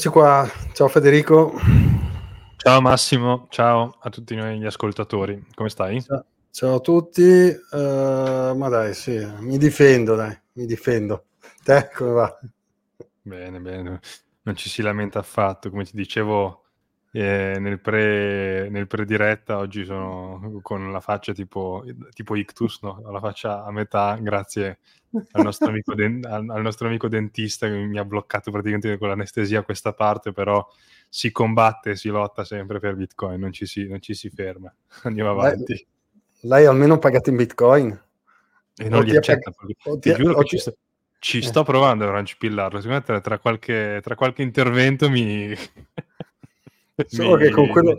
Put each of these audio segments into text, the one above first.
Eccoci qua, ciao Federico. Ciao Massimo, ciao a tutti noi gli ascoltatori, come stai? Ciao, ciao a tutti, uh, ma dai sì, mi difendo dai, mi difendo. Te come va? Bene, bene, non ci si lamenta affatto, come ti dicevo eh, nel, pre, nel pre-diretta oggi sono con la faccia tipo, tipo ictus, no? la faccia a metà grazie al nostro, amico den- al, nostro amico dentista che mi ha bloccato praticamente con l'anestesia questa parte, però si combatte, si lotta sempre per Bitcoin, non ci si, non ci si ferma. Andiamo avanti. Lei, lei almeno pagato in Bitcoin? E non o li accetta, pag- ti, ti giuro che ci, sto, ci eh. sto provando a rancipillarlo, secondo me tra qualche, tra qualche intervento mi... Solo, che con quello,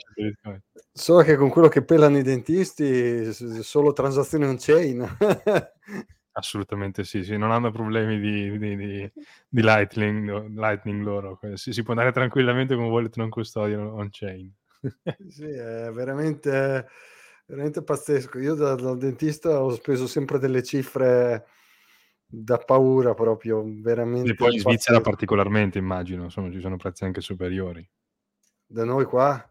solo che con quello che pelano i dentisti, solo transazioni on chain. Assolutamente sì, sì, non hanno problemi di, di, di, di lightning, lightning, loro, si, si, può andare tranquillamente con wallet non custodial on-chain. sì, è veramente, veramente pazzesco. Io da, dal dentista ho speso sempre delle cifre da paura proprio, veramente. E poi in Svizzera particolarmente, immagino, insomma, ci sono prezzi anche superiori. Da noi qua?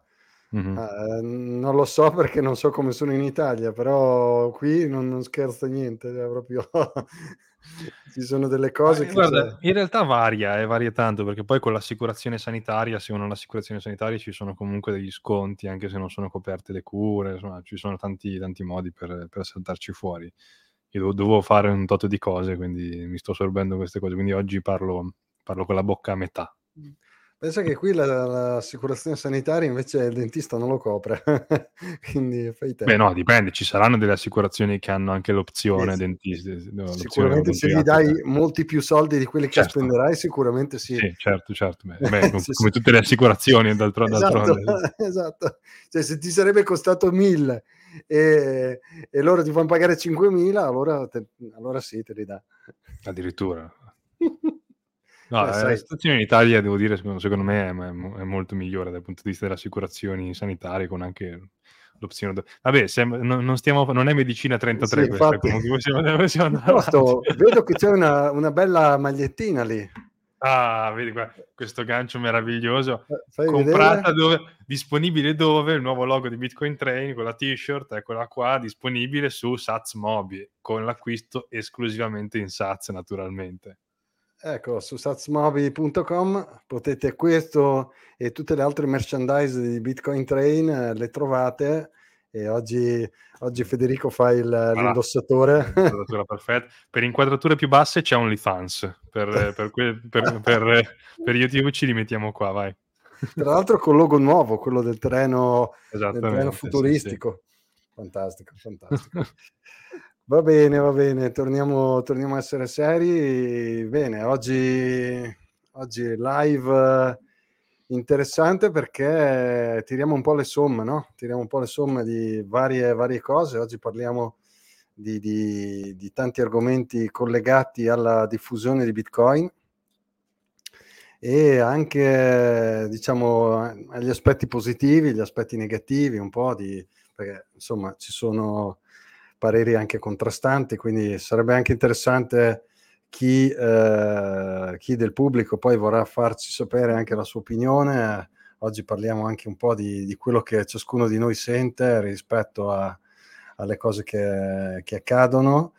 Mm-hmm. Uh, non lo so perché non so come sono in Italia, però qui non, non scherzo niente, è proprio ci sono delle cose che guarda, in realtà varia, eh, varia tanto perché poi con l'assicurazione sanitaria, se uno ha l'assicurazione sanitaria ci sono comunque degli sconti anche se non sono coperte le cure, insomma, ci sono tanti, tanti modi per, per saltarci fuori. Io dovevo fare un tot di cose, quindi mi sto sorbendo queste cose, quindi oggi parlo, parlo con la bocca a metà. Pensa che qui la, l'assicurazione sanitaria invece il dentista non lo copre, quindi fai te. Beh no, dipende, ci saranno delle assicurazioni che hanno anche l'opzione eh, dentista. Sicuramente se gli dai molti più soldi di quelli certo. che spenderai, sicuramente sì. Sì, certo, certo. Beh, beh, come, come tutte le assicurazioni d'altronde. Esatto, esatto. Cioè, se ti sarebbe costato 1000 e, e loro ti fanno pagare 5000, allora, te, allora sì, te li dà. Addirittura. No, eh, la situazione in Italia, devo dire, secondo, secondo me è, è, molto migliore dal punto di vista delle assicurazioni sanitarie, con anche l'opzione. Do... Vabbè, sem- non, non, stiamo, non, è medicina 33 sì, questa, infatti... comunque possiamo, possiamo Posto, vedo che c'è una, una, bella magliettina lì. Ah, vedi qua, questo gancio meraviglioso. Fai Comprata dove, disponibile dove? Il nuovo logo di Bitcoin Train con la t-shirt, eccola qua, disponibile su Sats Mobi, con l'acquisto esclusivamente in Sats, naturalmente. Ecco, su satsmobi.com potete questo e tutte le altre merchandise di Bitcoin Train eh, le trovate e oggi, oggi Federico fa il, voilà. l'indossatore. Per inquadrature più basse c'è OnlyFans, per, per, que- per, per, per YouTube ci li mettiamo qua, vai. Tra l'altro con logo nuovo, quello del treno, del treno futuristico. Sì, sì. Fantastico, fantastico. Va bene, va bene, torniamo, torniamo a essere seri. Bene, oggi, oggi live interessante perché tiriamo un po' le somme, no? Tiriamo un po' le somme di varie, varie cose. Oggi parliamo di, di, di tanti argomenti collegati alla diffusione di Bitcoin e anche diciamo agli aspetti positivi, gli aspetti negativi, un po' di perché insomma ci sono pareri anche contrastanti, quindi sarebbe anche interessante chi, eh, chi, del pubblico poi vorrà farci sapere anche la sua opinione. Oggi parliamo anche un po' di, di quello che ciascuno di noi sente rispetto a, alle cose che, che accadono.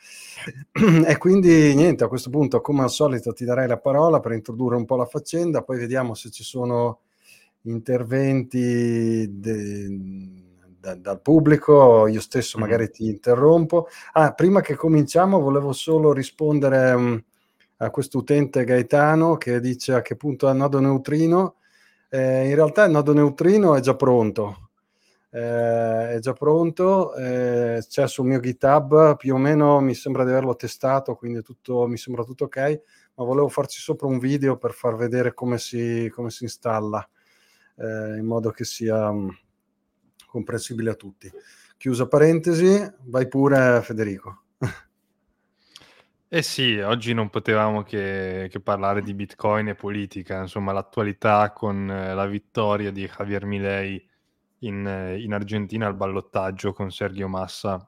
e quindi niente, a questo punto, come al solito, ti darei la parola per introdurre un po' la faccenda, poi vediamo se ci sono interventi de, da, dal pubblico, io stesso magari ti interrompo. Ah, prima che cominciamo volevo solo rispondere um, a questo utente Gaetano che dice a che punto è il nodo neutrino. Eh, in realtà il nodo neutrino è già pronto, eh, è già pronto, eh, c'è sul mio GitHub, più o meno mi sembra di averlo testato, quindi tutto, mi sembra tutto ok, ma volevo farci sopra un video per far vedere come si, come si installa, eh, in modo che sia um, comprensibile a tutti. Chiusa parentesi, vai pure Federico. Eh sì, oggi non potevamo che, che, parlare di Bitcoin e politica, insomma l'attualità con eh, la vittoria di Javier Milei in, eh, in Argentina al ballottaggio con Sergio Massa,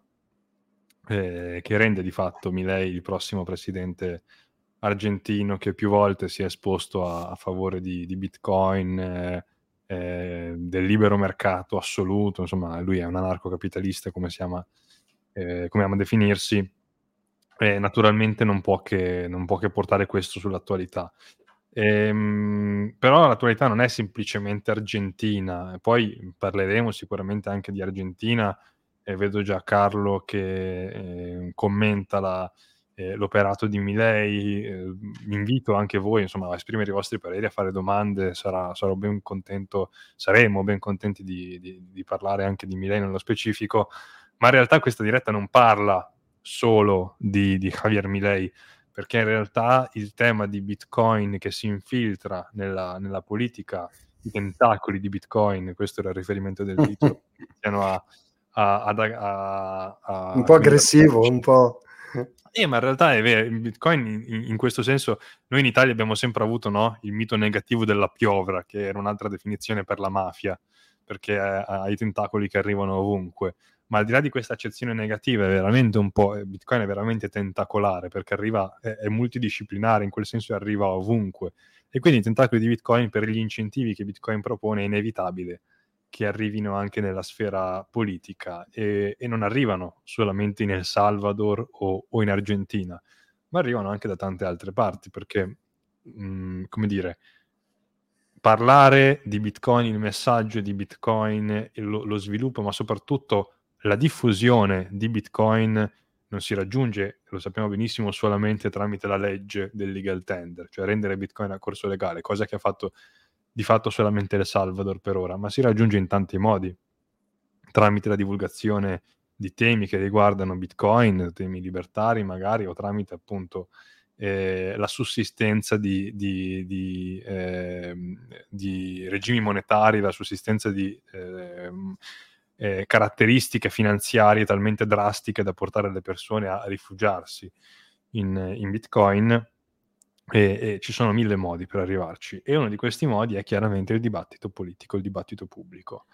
eh, che rende di fatto Milei il prossimo presidente argentino che più volte si è esposto a, a favore di, di Bitcoin, eh, eh, del libero mercato assoluto, insomma lui è un anarcocapitalista come si ama, eh, come ama definirsi, e naturalmente non può, che, non può che portare questo sull'attualità. Ehm, però l'attualità non è semplicemente argentina, poi parleremo sicuramente anche di Argentina e vedo già Carlo che eh, commenta la, eh, l'operato di Milei, eh, invito anche voi insomma, a esprimere i vostri pareri, a fare domande, sarà, sarò ben contento, saremo ben contenti di, di, di parlare anche di Milei nello specifico, ma in realtà questa diretta non parla solo di, di Javier Milei, perché in realtà il tema di Bitcoin che si infiltra nella, nella politica, i tentacoli di Bitcoin, questo era il riferimento del titolo, iniziano a, a, a, a, un po' aggressivo, un po'. Eh, ma in realtà è vero, il Bitcoin in, in, questo senso, noi in Italia abbiamo sempre avuto no, il mito negativo della piovra, che era un'altra definizione per la mafia, perché ha i tentacoli che arrivano ovunque ma al di là di questa accezione negativa è veramente un po', eh, Bitcoin è veramente tentacolare perché arriva, è, è multidisciplinare, in quel senso arriva ovunque. E quindi i tentacoli di Bitcoin per gli incentivi che Bitcoin propone è inevitabile che arrivino anche nella sfera politica e, e non arrivano solamente in El Salvador o, o, in Argentina, ma arrivano anche da tante altre parti perché, mh, mm, come dire, parlare di Bitcoin, il messaggio di Bitcoin, lo, lo sviluppo, ma soprattutto la diffusione di Bitcoin non si raggiunge, lo sappiamo benissimo, solamente tramite la legge del legal tender, cioè rendere Bitcoin a corso legale, cosa che ha fatto di fatto solamente El Salvador per ora, ma si raggiunge in tanti modi, tramite la divulgazione di temi che riguardano Bitcoin, temi libertari magari, o tramite appunto eh, la sussistenza di, di, di, eh, di, regimi monetari, la sussistenza di... Eh, eh, caratteristiche finanziarie talmente drastiche da portare le persone a rifugiarsi in, in Bitcoin e, e, ci sono mille modi per arrivarci e uno di questi modi è chiaramente il dibattito politico, il dibattito pubblico.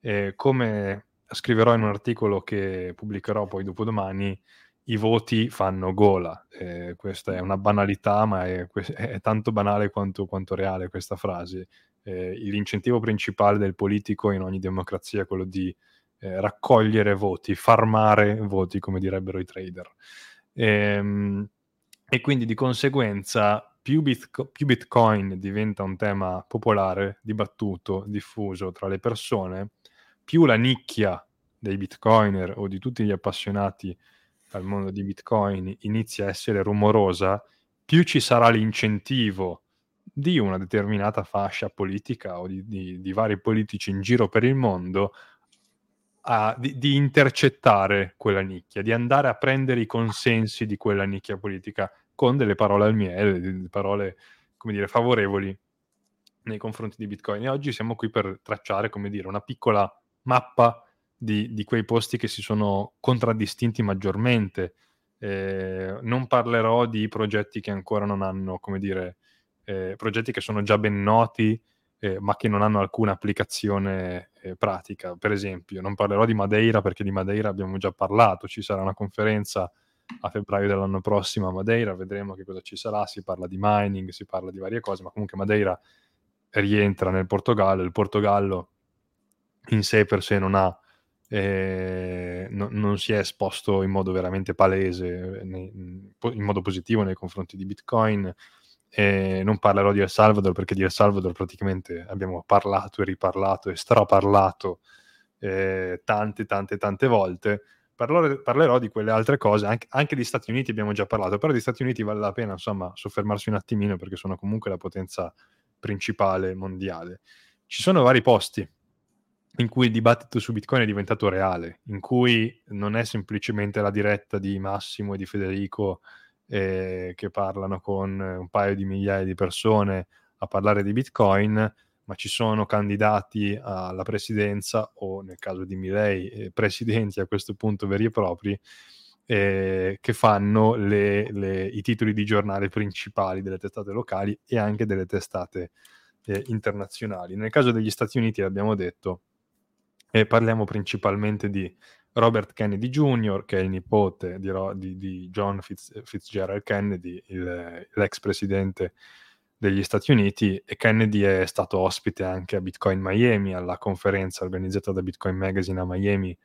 E come scriverò in un articolo che pubblicherò poi dopodomani, i voti fanno gola. Eh, questa è una banalità, ma è, è tanto banale quanto, quanto, reale questa frase eh, l'incentivo principale del politico in ogni democrazia è quello di eh, raccogliere voti, farmare voti, come direbbero i trader. Ehm, e quindi di conseguenza più, Bitco- più, Bitcoin diventa un tema popolare, dibattuto, diffuso tra le persone, più la nicchia dei Bitcoiner o di tutti gli appassionati al mondo di Bitcoin inizia a essere rumorosa, più ci sarà l'incentivo di una determinata fascia politica o di, di, di vari politici in giro per il mondo a, di, di, intercettare quella nicchia, di andare a prendere i consensi di quella nicchia politica con delle parole al miele, delle parole, come dire, favorevoli nei confronti di Bitcoin. E oggi siamo qui per tracciare, come dire, una piccola mappa di, di quei posti che si sono contraddistinti maggiormente. Eh, non parlerò di progetti che ancora non hanno, come dire, eh, progetti che sono già ben noti, eh, ma che non hanno alcuna applicazione eh, pratica. Per esempio, non parlerò di Madeira perché di Madeira abbiamo già parlato, ci sarà una conferenza a febbraio dell'anno prossimo a Madeira, vedremo che cosa ci sarà, si parla di mining, si parla di varie cose, ma comunque Madeira rientra nel Portogallo, il Portogallo in sé per sé non ha eh, no, non si è esposto in modo veramente palese, nei, in modo positivo nei confronti di Bitcoin. Eh, non parlerò di El Salvador perché di El Salvador praticamente abbiamo parlato e riparlato e straparlato eh, tante, tante, tante volte. Parlerò, parlerò, di quelle altre cose, anche, anche di Stati Uniti abbiamo già parlato, però di Stati Uniti vale la pena insomma soffermarsi un attimino perché sono comunque la potenza principale mondiale. Ci sono vari posti in cui il dibattito su Bitcoin è diventato reale, in cui non è semplicemente la diretta di Massimo e di Federico eh, che parlano con un paio di migliaia di persone a parlare di Bitcoin, ma ci sono candidati alla presidenza o nel caso di Milei eh, presidenti a questo punto veri e propri eh, che fanno le, le, i titoli di giornale principali delle testate locali e anche delle testate eh, internazionali. Nel caso degli Stati Uniti abbiamo detto e parliamo principalmente di Robert Kennedy Jr., che è il nipote di, di, di John Fitz, Fitzgerald Kennedy, il, l'ex presidente degli Stati Uniti, e Kennedy è stato ospite anche a Bitcoin Miami, alla conferenza organizzata da Bitcoin Magazine a Miami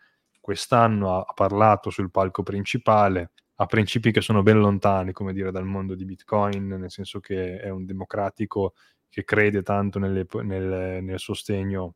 quest'anno, ha, ha parlato sul palco principale, ha principi che sono ben lontani, come dire, dal mondo di Bitcoin, nel senso che è un democratico che crede tanto nelle, nel, nel sostegno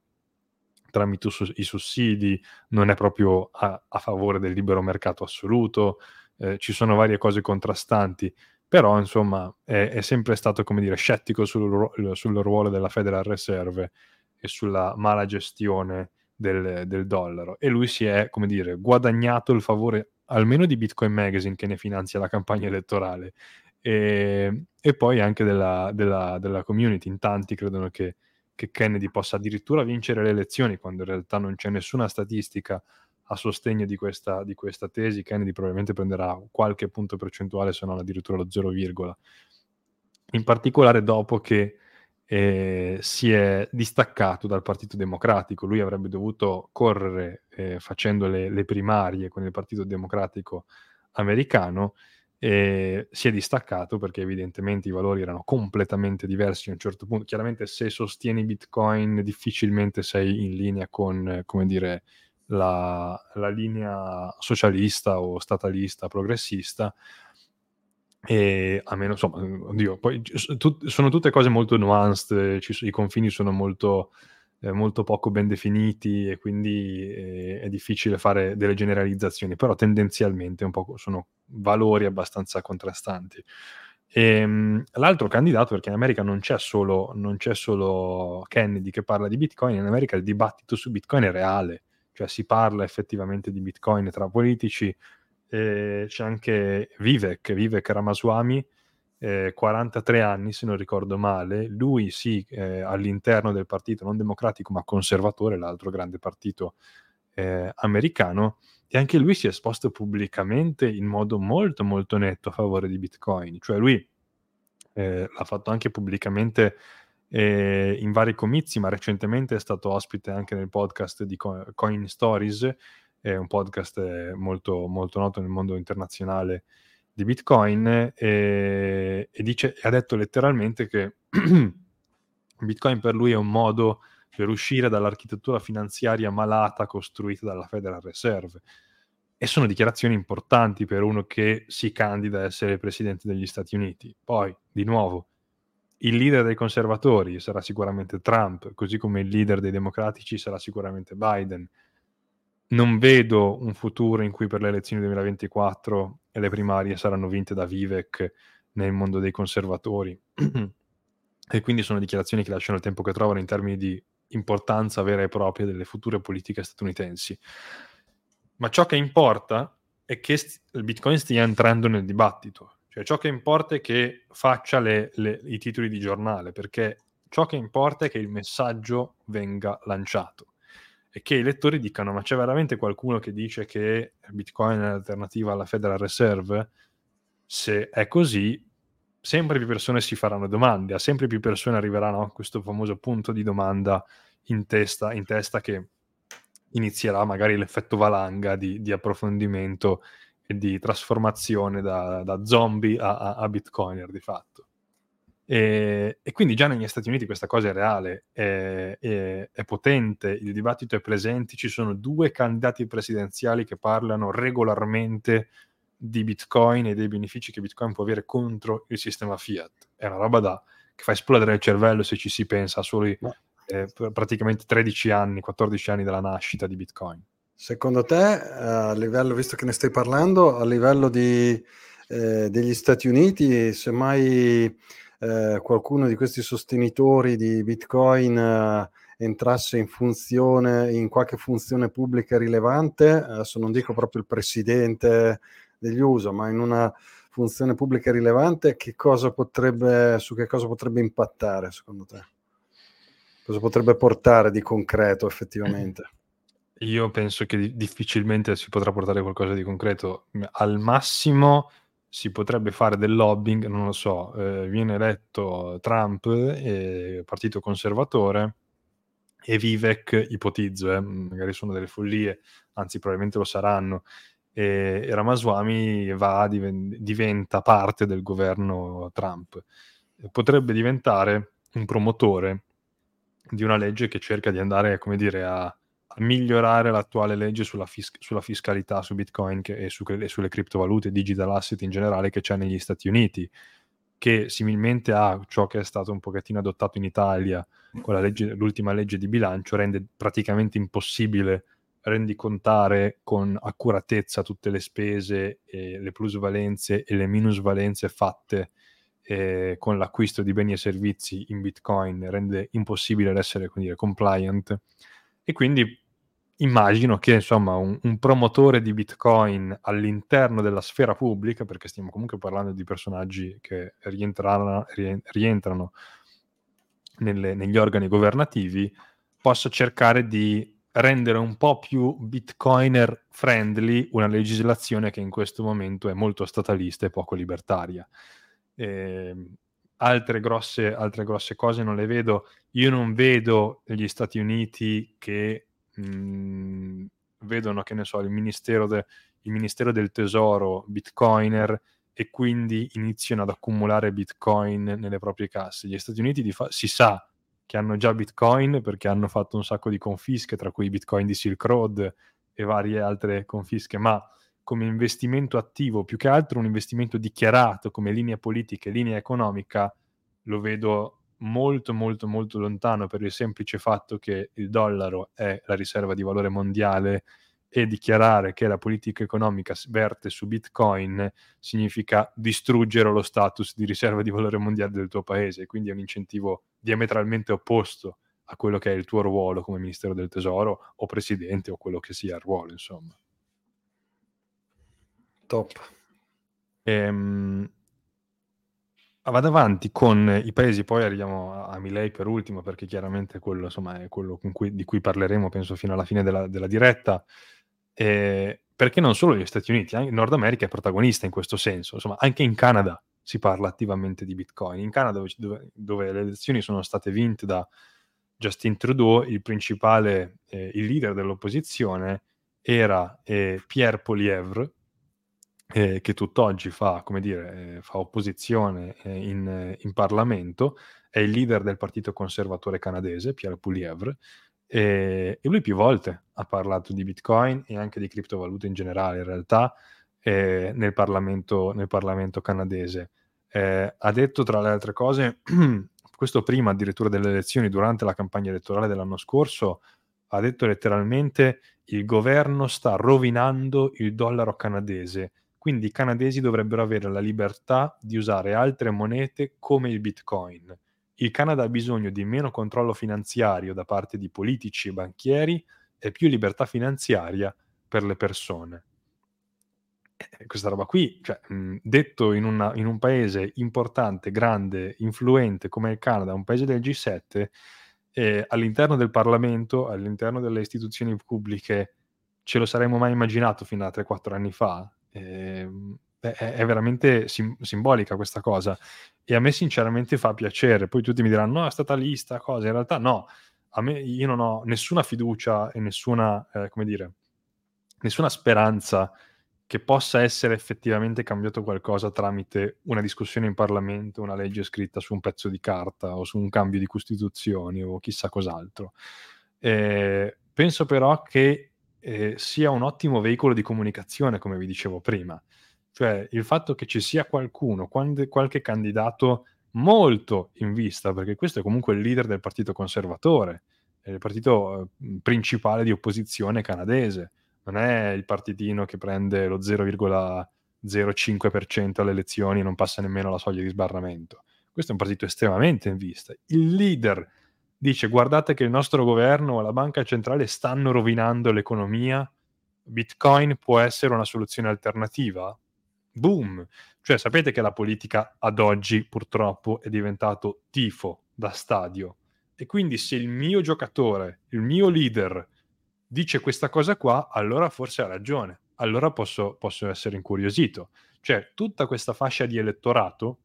tramite i sussidi, non è proprio a, a favore del libero mercato assoluto, eh, ci sono varie cose contrastanti, però insomma è, è sempre stato, come dire, scettico sul, sul, ruolo della Federal Reserve e sulla mala gestione del, del dollaro. E lui si è, come dire, guadagnato il favore almeno di Bitcoin Magazine che ne finanzia la campagna elettorale e, e poi anche della, della, della community, in tanti credono che che Kennedy possa addirittura vincere le elezioni quando in realtà non c'è nessuna statistica a sostegno di questa, di questa tesi, Kennedy probabilmente prenderà qualche punto percentuale, se non addirittura lo 0, in particolare dopo che eh, si è distaccato dal Partito Democratico. Lui avrebbe dovuto correre eh, facendo le, le, primarie con il Partito Democratico americano e si è distaccato perché evidentemente i valori erano completamente diversi a un certo punto. Chiaramente se sostieni Bitcoin difficilmente sei in linea con, come dire, la, la linea socialista o statalista, progressista, e a meno, insomma, oddio, poi tu, sono tutte cose molto nuanced, ci, i confini sono molto eh, molto poco ben definiti e quindi eh, è difficile fare delle generalizzazioni, però tendenzialmente sono valori abbastanza contrastanti. E, ehm, l'altro candidato, perché in America non c'è, solo, non c'è solo Kennedy che parla di Bitcoin, in America il dibattito su Bitcoin è reale, cioè si parla effettivamente di Bitcoin tra politici, eh, c'è anche Vivek, Vivek Ramaswamy, eh, 43 anni, se non ricordo male, lui sì, eh, all'interno del partito non democratico ma conservatore, l'altro grande partito eh, americano, e anche lui si è esposto pubblicamente in modo molto molto netto a favore di Bitcoin, cioè lui eh, l'ha fatto anche pubblicamente eh, in vari comizi, ma recentemente è stato ospite anche nel podcast di Coin Stories, un podcast eh, molto, molto noto nel mondo internazionale di Bitcoin e, e, dice, ha detto letteralmente che Bitcoin per lui è un modo per uscire dall'architettura finanziaria malata costruita dalla Federal Reserve. E sono dichiarazioni importanti per uno che si candida a essere presidente degli Stati Uniti. Poi, di nuovo, il leader dei conservatori sarà sicuramente Trump, così come il leader dei democratici sarà sicuramente Biden non vedo un futuro in cui per le elezioni 2024 le primarie saranno vinte da Vivek nel mondo dei conservatori. e quindi sono dichiarazioni che lasciano il tempo che trovano in termini di importanza vera e propria delle future politiche statunitensi. Ma ciò che importa è che st- il Bitcoin stia entrando nel dibattito. Cioè ciò che importa è che faccia le, le, i titoli di giornale, perché ciò che importa è che il messaggio venga lanciato e che i lettori dicano ma c'è veramente qualcuno che dice che Bitcoin è l'alternativa alla Federal Reserve? Se è così, sempre più persone si faranno domande, a sempre più persone arriveranno a questo famoso punto di domanda in testa, in testa che inizierà magari l'effetto valanga di, di approfondimento e di trasformazione da, da zombie a, a, a bitcoiner di fatto. E, e, quindi già negli Stati Uniti questa cosa è reale, è, è, è, potente, il dibattito è presente, ci sono due candidati presidenziali che parlano regolarmente di Bitcoin e dei benefici che Bitcoin può avere contro il sistema fiat. È una roba da, che fa esplodere il cervello se ci si pensa a soli eh, praticamente 13 anni, 14 anni dalla nascita di Bitcoin. Secondo te, a livello, visto che ne stai parlando, a livello di, eh, degli Stati Uniti, se mai eh, qualcuno di questi sostenitori di Bitcoin eh, entrasse in funzione, in qualche funzione pubblica rilevante, adesso non dico proprio il presidente degli USA, ma in una funzione pubblica rilevante, che cosa potrebbe, su che cosa potrebbe impattare secondo te? Cosa potrebbe portare di concreto effettivamente? Io penso che difficilmente si potrà portare qualcosa di concreto. Al massimo si potrebbe fare del lobbying, non lo so, eh, viene eletto Trump, eh, partito conservatore, e Vivek, ipotizzo, eh, magari sono delle follie, anzi probabilmente lo saranno, e, Ramaswamy va, diven- diventa parte del governo Trump. Potrebbe diventare un promotore di una legge che cerca di andare, come dire, a migliorare l'attuale legge sulla, fis- sulla fiscalità su Bitcoin che, e, su, e, sulle criptovalute, digital asset in generale che c'è negli Stati Uniti, che similmente a ciò che è stato un pochettino adottato in Italia con legge, l'ultima legge di bilancio, rende praticamente impossibile rendicontare con accuratezza tutte le spese, le plusvalenze e le minusvalenze fatte eh, con l'acquisto di beni e servizi in Bitcoin, rende impossibile essere dire, compliant. E quindi immagino che insomma un, un, promotore di Bitcoin all'interno della sfera pubblica, perché stiamo comunque parlando di personaggi che rientrano, rientrano nelle, negli organi governativi, possa cercare di rendere un po' più bitcoiner friendly una legislazione che in questo momento è molto statalista e poco libertaria. Eh, altre, grosse, altre grosse cose non le vedo. Io non vedo gli Stati Uniti che mh, mhmm, vedono, che ne so, il ministero, de, il ministero del Tesoro bitcoiner e quindi iniziano ad accumulare bitcoin nelle proprie casse. Gli Stati Uniti fa- si sa che hanno già bitcoin perché hanno fatto un sacco di confische, tra cui bitcoin di Silk Road e varie altre confische, ma come investimento attivo, più che altro un investimento dichiarato come linea politica e linea economica, lo vedo molto molto molto lontano per il semplice fatto che il dollaro è la riserva di valore mondiale e dichiarare che la politica economica verte su Bitcoin significa distruggere lo status di riserva di valore mondiale del tuo paese, quindi è un incentivo diametralmente opposto a quello che è il tuo ruolo come Ministero del Tesoro o Presidente o quello che sia il ruolo, insomma. Top. Ehm, vado avanti con i paesi, poi arriviamo a, Milei per ultimo, perché chiaramente quello insomma, è quello cui, di cui parleremo, penso, fino alla fine della, della diretta. Eh, perché non solo gli Stati Uniti, anche Nord America è protagonista in questo senso. Insomma, anche in Canada si parla attivamente di Bitcoin. In Canada, dove, dove le elezioni sono state vinte da Justin Trudeau, il principale, eh, il leader dell'opposizione era eh, Pierre Polievre, eh, che tutt'oggi fa, come dire, eh, fa opposizione eh, in, in, Parlamento, è il leader del partito conservatore canadese, Pierre Poulievre, e, e, lui più volte ha parlato di Bitcoin e anche di criptovalute in generale, in realtà, eh, nel Parlamento, nel, Parlamento, canadese. Eh, ha detto, tra le altre cose, questo prima addirittura delle elezioni, durante la campagna elettorale dell'anno scorso, ha detto letteralmente il governo sta rovinando il dollaro canadese quindi i canadesi dovrebbero avere la libertà di usare altre monete come il Bitcoin. Il Canada ha bisogno di meno controllo finanziario da parte di politici e banchieri e più libertà finanziaria per le persone. E questa roba qui, cioè, detto in, una, in, un paese importante, grande, influente come il Canada, un paese del G7, eh, all'interno del Parlamento, all'interno delle istituzioni pubbliche, ce lo saremmo mai immaginato fino a 3-4 anni fa? Eh, è, veramente sim- simbolica questa cosa e a me sinceramente fa piacere. Poi tutti mi diranno: no, è stata lì sta cosa. In realtà, no, a me io non ho nessuna fiducia e nessuna, eh, come dire, nessuna speranza che possa essere effettivamente cambiato qualcosa tramite una discussione in Parlamento, una legge scritta su un pezzo di carta o su un cambio di costituzioni o chissà cos'altro. Eh, penso però che eh, sia un ottimo veicolo di comunicazione, come vi dicevo prima. Cioè il fatto che ci sia qualcuno, quando, qualche candidato molto in vista, perché questo è comunque il leader del partito conservatore, è il partito eh, principale di opposizione canadese non è il partitino che prende lo 0,05% alle elezioni e non passa nemmeno la soglia di sbarramento. Questo è un partito estremamente in vista. Il leader dice guardate che il nostro governo e la banca centrale stanno rovinando l'economia, Bitcoin può essere una soluzione alternativa? Boom! Cioè sapete che la politica ad oggi purtroppo è diventato tifo da stadio e quindi se il mio giocatore, il mio leader dice questa cosa qua, allora forse ha ragione, allora posso, posso essere incuriosito. Cioè, tutta questa fascia di elettorato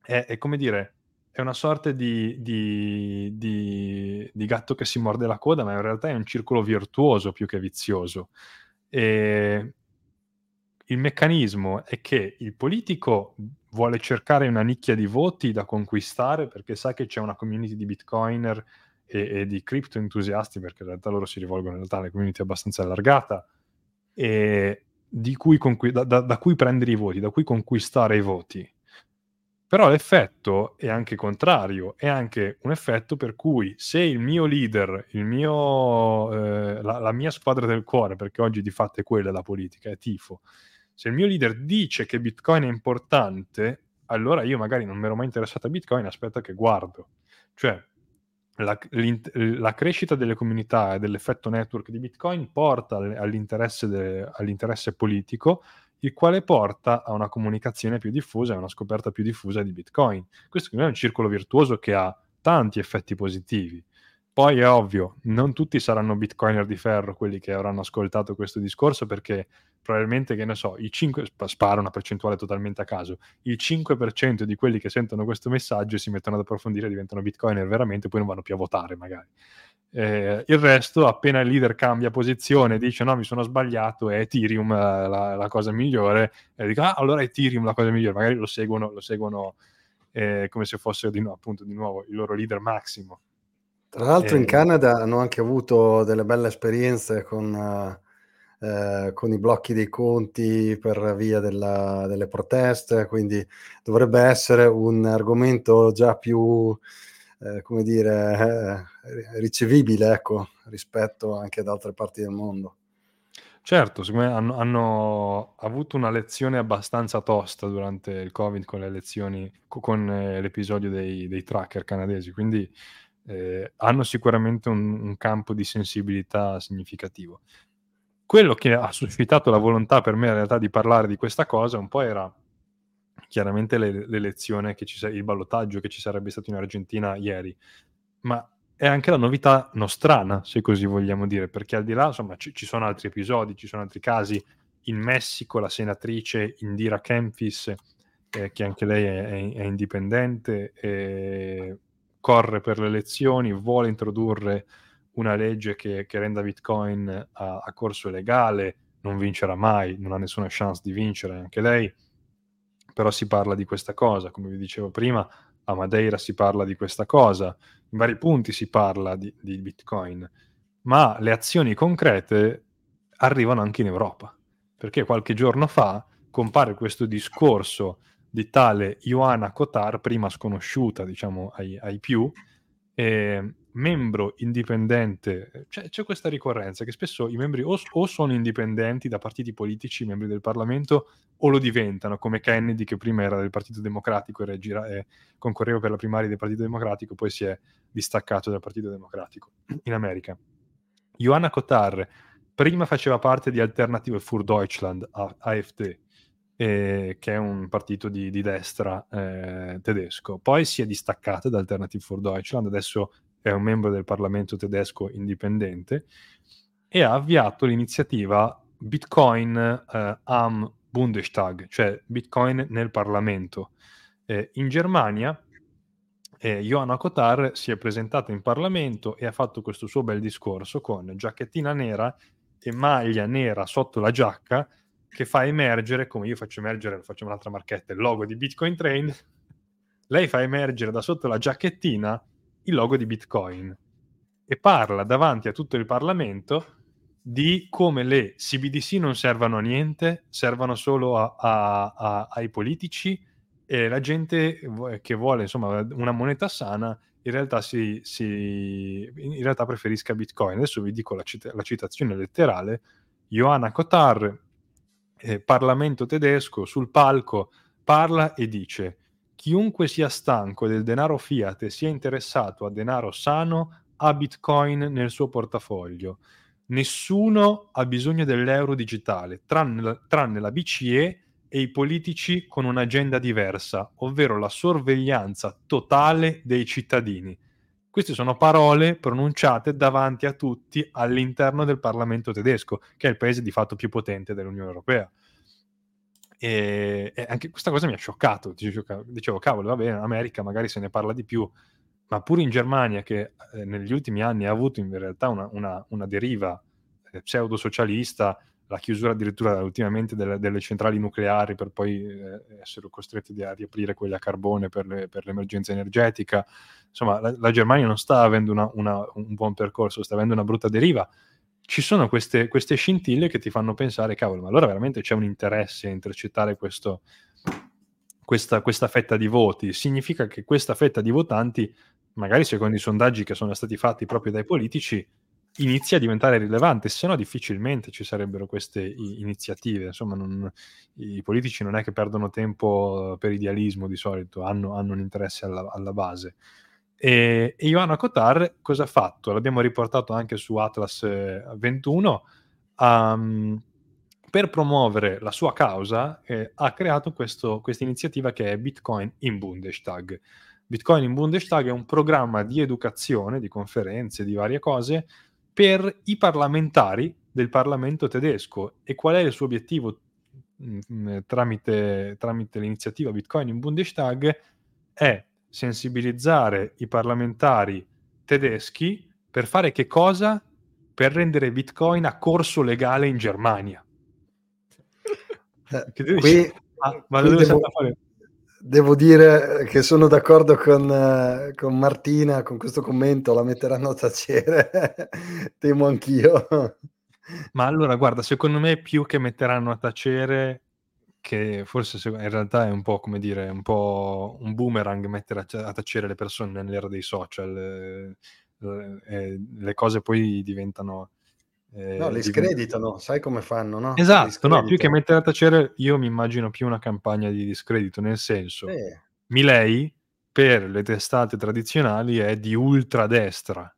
è, è come dire, è una sorta di, di, di, di, gatto che si morde la coda, ma in realtà è un circolo virtuoso più che vizioso. E il meccanismo è che il politico vuole cercare una nicchia di voti da conquistare perché sa che c'è una community di bitcoiner e, e di cripto entusiasti, perché in realtà loro si rivolgono in realtà alle community abbastanza allargata, e cui conqui- da, da, da cui prendere i voti, da cui conquistare i voti. Però l'effetto è anche contrario, è anche un effetto per cui se il mio leader, il mio, eh, la, la, mia squadra del cuore, perché oggi di fatto è quella la politica, è tifo, se il mio leader dice che Bitcoin è importante, allora io magari non mi ero mai interessato a Bitcoin, aspetta che guardo. Cioè, la, la, crescita delle comunità e dell'effetto network di Bitcoin porta all'interesse, de, all'interesse, politico, il quale porta a una comunicazione più diffusa e a una scoperta più diffusa di Bitcoin. Questo è un circolo virtuoso che ha tanti effetti positivi. Poi è ovvio, non tutti saranno bitcoiner di ferro quelli che avranno ascoltato questo discorso perché probabilmente, che ne so, i 5, spara una percentuale totalmente a caso, il 5% di quelli che sentono questo messaggio si mettono ad approfondire diventano bitcoiner veramente, poi non vanno più a votare magari. Eh, il resto, appena il leader cambia posizione, dice no, mi sono sbagliato, è Ethereum la, la cosa migliore, e dico ah, allora è Ethereum la cosa migliore, magari lo seguono, lo seguono eh, come se fosse di, no, appunto di nuovo il loro leader massimo. Tra l'altro in Canada hanno anche avuto delle belle esperienze con, eh, con i blocchi dei conti per via della, delle proteste, quindi dovrebbe essere un argomento già più, eh, come dire, eh, ricevibile, ecco, rispetto anche ad altre parti del mondo. Certo, secondo me hanno, hanno avuto una lezione abbastanza tosta durante il Covid con le elezioni, con eh, l'episodio dei, dei tracker canadesi, quindi eh, hanno sicuramente un, un, campo di sensibilità significativo. Quello che ha suscitato la volontà per me in realtà di parlare di questa cosa un po' era chiaramente le, l'elezione, che ci, il ballottaggio che ci sarebbe stato in Argentina ieri, ma è anche la novità nostrana, se così vogliamo dire, perché al di là, insomma, ci, ci sono altri episodi, ci sono altri casi. In Messico la senatrice Indira Kempis, eh, che anche lei è, è, è indipendente, eh, corre per le elezioni, vuole introdurre una legge che, che renda Bitcoin a, a, corso legale, non vincerà mai, non ha nessuna chance di vincere anche lei, però si parla di questa cosa, come vi dicevo prima, a Madeira si parla di questa cosa, in vari punti si parla di, di Bitcoin, ma le azioni concrete arrivano anche in Europa, perché qualche giorno fa compare questo discorso di tale Ioana Kotar, prima sconosciuta diciamo ai, ai più, eh, membro indipendente, c'è, c'è, questa ricorrenza che spesso i membri o, o, sono indipendenti da partiti politici, membri del Parlamento, o lo diventano, come Kennedy che prima era del Partito Democratico e, gira, e concorreva per la primaria del Partito Democratico, poi si è distaccato dal Partito Democratico in America. Ioana Kotar prima faceva parte di Alternative für Deutschland, AfD, eh, che è un partito di, di destra eh, tedesco. Poi si è distaccato da Alternative for Deutschland, adesso è un membro del Parlamento tedesco indipendente e ha avviato l'iniziativa Bitcoin eh, am Bundestag, cioè Bitcoin nel Parlamento. Eh, in Germania eh, Johanna Kotar si è presentata in Parlamento e ha fatto questo suo bel discorso con giacchettina nera e maglia nera sotto la giacca che fa emergere, come io faccio emergere, facciamo un'altra marchetta, il logo di Bitcoin Train, lei fa emergere da sotto la giacchettina il logo di Bitcoin e parla davanti a tutto il Parlamento di come le CBDC non servano a niente, servano solo a, a, a, ai politici e la gente che vuole insomma una moneta sana in realtà, si, si, in realtà preferisca Bitcoin. Adesso vi dico la, cita- la citazione letterale. Johanna Kotar, eh, Parlamento tedesco, sul palco, parla e dice chiunque sia stanco del denaro fiat e sia interessato a denaro sano ha Bitcoin nel suo portafoglio. Nessuno ha bisogno dell'euro digitale, tranne la, tranne la BCE e i politici con un'agenda diversa, ovvero la sorveglianza totale dei cittadini. Queste sono parole pronunciate davanti a tutti all'interno del Parlamento tedesco, che è il paese di fatto più potente dell'Unione Europea. E, e anche questa cosa mi ha scioccato. Dicevo, cavolo, va bene, America magari se ne parla di più, ma pure in Germania, che eh, negli ultimi anni ha avuto in realtà una, una, una deriva eh, pseudo-socialista, la chiusura addirittura ultimamente delle, delle centrali nucleari per poi eh, essere costretti a riaprire quelle a carbone per, le, per l'emergenza energetica. Insomma, la, la, Germania non sta avendo una, un buon percorso, sta avendo una brutta deriva. Ci sono queste, queste scintille che ti fanno pensare, cavolo, ma allora veramente c'è un interesse a intercettare questo, questa, questa fetta di voti. Significa che questa fetta di votanti magari secondo i sondaggi che sono stati fatti proprio dai politici, inizia a diventare rilevante, se no difficilmente ci sarebbero queste iniziative. Insomma, non, i politici non è che perdono tempo per idealismo di solito, hanno, hanno un interesse alla, alla base. E, e Ioanna Kotar cosa ha fatto? L'abbiamo riportato anche su Atlas 21. Um, per promuovere la sua causa eh, ha creato questa iniziativa che è Bitcoin in Bundestag. Bitcoin in Bundestag è un programma di educazione, di conferenze, di varie cose per i parlamentari del Parlamento tedesco. E qual è il suo obiettivo mh, mm, mm, tramite, tramite l'iniziativa Bitcoin in Bundestag? È sensibilizzare i parlamentari tedeschi per fare che cosa? Per rendere Bitcoin a corso legale in Germania. Eh, qui, ah, ma dove devo, devo dire che sono d'accordo con, uh, con, Martina con questo commento, la metteranno a tacere, temo anch'io. Ma allora, guarda, secondo me più che metteranno a tacere, che forse in realtà è un po' come dire, un po' un boomerang mettere a, tacere le persone nell'era dei social, eh, eh, le cose poi diventano eh, no, li screditano, sai come fanno, no? Esatto, no, più che mettere a tacere, io mi immagino più una campagna di discredito, nel senso, eh. Milei per le testate tradizionali è di ultradestra,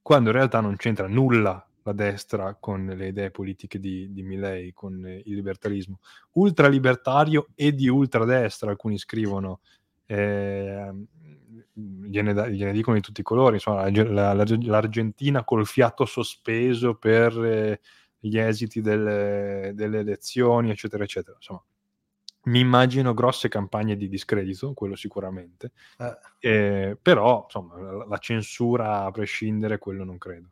quando in realtà non c'entra nulla la destra con le idee politiche di, di Milei, con il libertarismo. Ultralibertario e di ultradestra, alcuni scrivono, eh, gliene, da, gliene, dicono di tutti i colori, insomma, la, la, l'Argentina col fiato sospeso per eh, gli esiti delle, delle, elezioni, eccetera, eccetera. Insomma, mi immagino grosse campagne di discredito, quello sicuramente, eh. Eh, però insomma, la, la, censura a prescindere, quello non credo.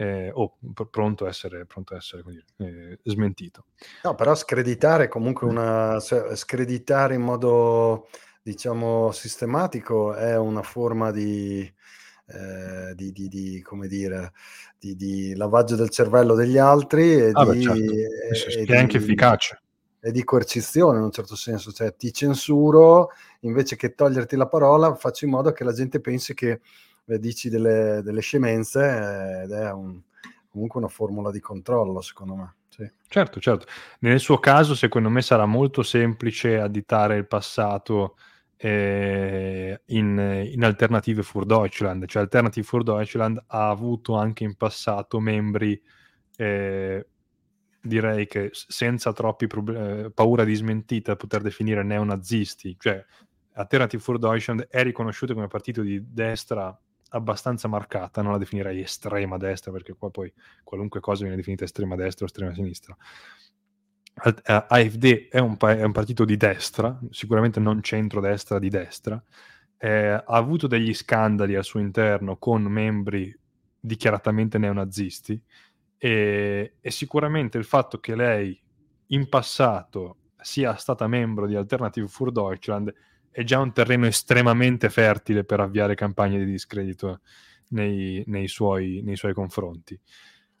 Eh, o pr- pronto a essere, pronto a essere dire, eh, smentito. No, però screditare comunque una... screditare in modo diciamo, sistematico è una forma di, eh, di, di, di come dire, di, lavaggio del cervello degli altri e, ah, beh, certo. è anche efficace. E di coercizione in un certo senso, cioè ti censuro invece che toglierti la parola, faccio in modo che la gente pensi che dici delle, delle scemenze eh, ed è un, comunque una formula di controllo, secondo me. Sì. Certo, certo. Nel suo caso, secondo me, sarà molto semplice additare il passato eh, in, in, Alternative für Deutschland. Cioè Alternative für Deutschland ha avuto anche in passato membri, eh, direi che senza troppi prob- eh, paura di smentita poter definire neonazisti. Cioè Alternative für Deutschland è riconosciuto come partito di destra abbastanza marcata, non la definirei estrema destra perché qua poi qualunque cosa viene definita estrema destra o estrema sinistra. AFD è un, è un, partito di destra, sicuramente non centro-destra, di destra, eh, ha avuto degli scandali al suo interno con membri dichiaratamente neonazisti e, e, sicuramente il fatto che lei in passato sia stata membro di Alternative für Deutschland è già un terreno estremamente fertile per avviare campagne di discredito nei, nei, suoi, nei suoi, confronti.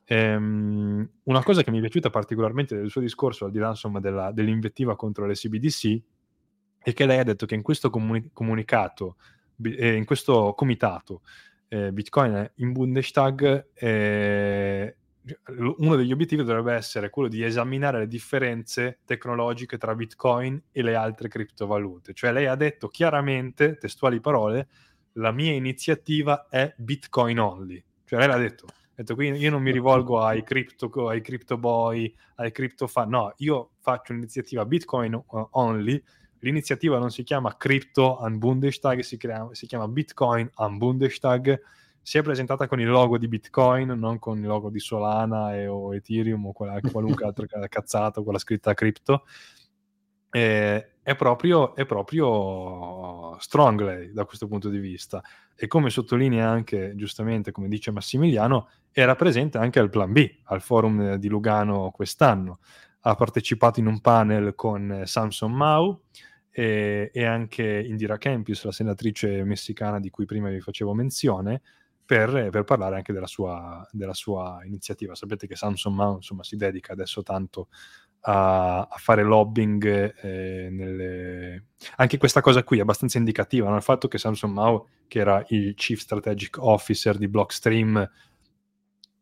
Ehm, una cosa che mi è piaciuta particolarmente del suo discorso, al di là insomma, della, dell'invettiva contro le CBDC, è che lei ha detto che in questo comuni- comunicato, eh, in questo comitato eh, Bitcoin in Bundestag, eh, uno degli obiettivi dovrebbe essere quello di esaminare le differenze tecnologiche tra Bitcoin e le altre criptovalute. Cioè lei ha detto chiaramente, testuali parole, la mia iniziativa è Bitcoin only. Cioè lei l'ha detto, detto quindi io non mi rivolgo ai crypto, ai crypto boy, ai crypto fan, no, io faccio un'iniziativa Bitcoin only. L'iniziativa non si chiama Crypto an Bundestag, si, crea, si chiama Bitcoin an Bundestag si è presentata con il logo di Bitcoin, non con il logo di Solana e, o Ethereum o quella, qualunque altra cazzata la scritta crypto. Eh, è, proprio, è proprio strong da questo punto di vista e come sottolinea anche giustamente, come dice Massimiliano, era presente anche al Plan B, al forum di Lugano quest'anno. Ha partecipato in un panel con Samson Mau e, e anche Indira Kempis, la senatrice messicana di cui prima vi facevo menzione, per, per parlare anche della sua, della sua, iniziativa. Sapete che Samsung insomma, si dedica adesso tanto a, a fare lobbying. Eh, nelle... Anche questa cosa qui è abbastanza indicativa, no? il fatto che Samsung Mao, che era il Chief Strategic Officer di Blockstream,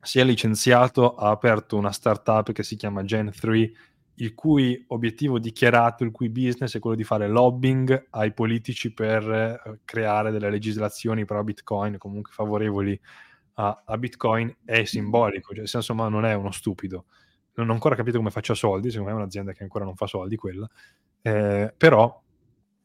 si è licenziato, ha aperto una startup che si chiama Gen3 il cui obiettivo dichiarato, il cui business è quello di fare lobbying ai politici per eh, creare delle legislazioni pro Bitcoin, comunque favorevoli a, a Bitcoin, è simbolico, cioè, nel senso ma non è uno stupido. Non ho ancora capito come faccia soldi, secondo me è un'azienda che ancora non fa soldi quella, eh, però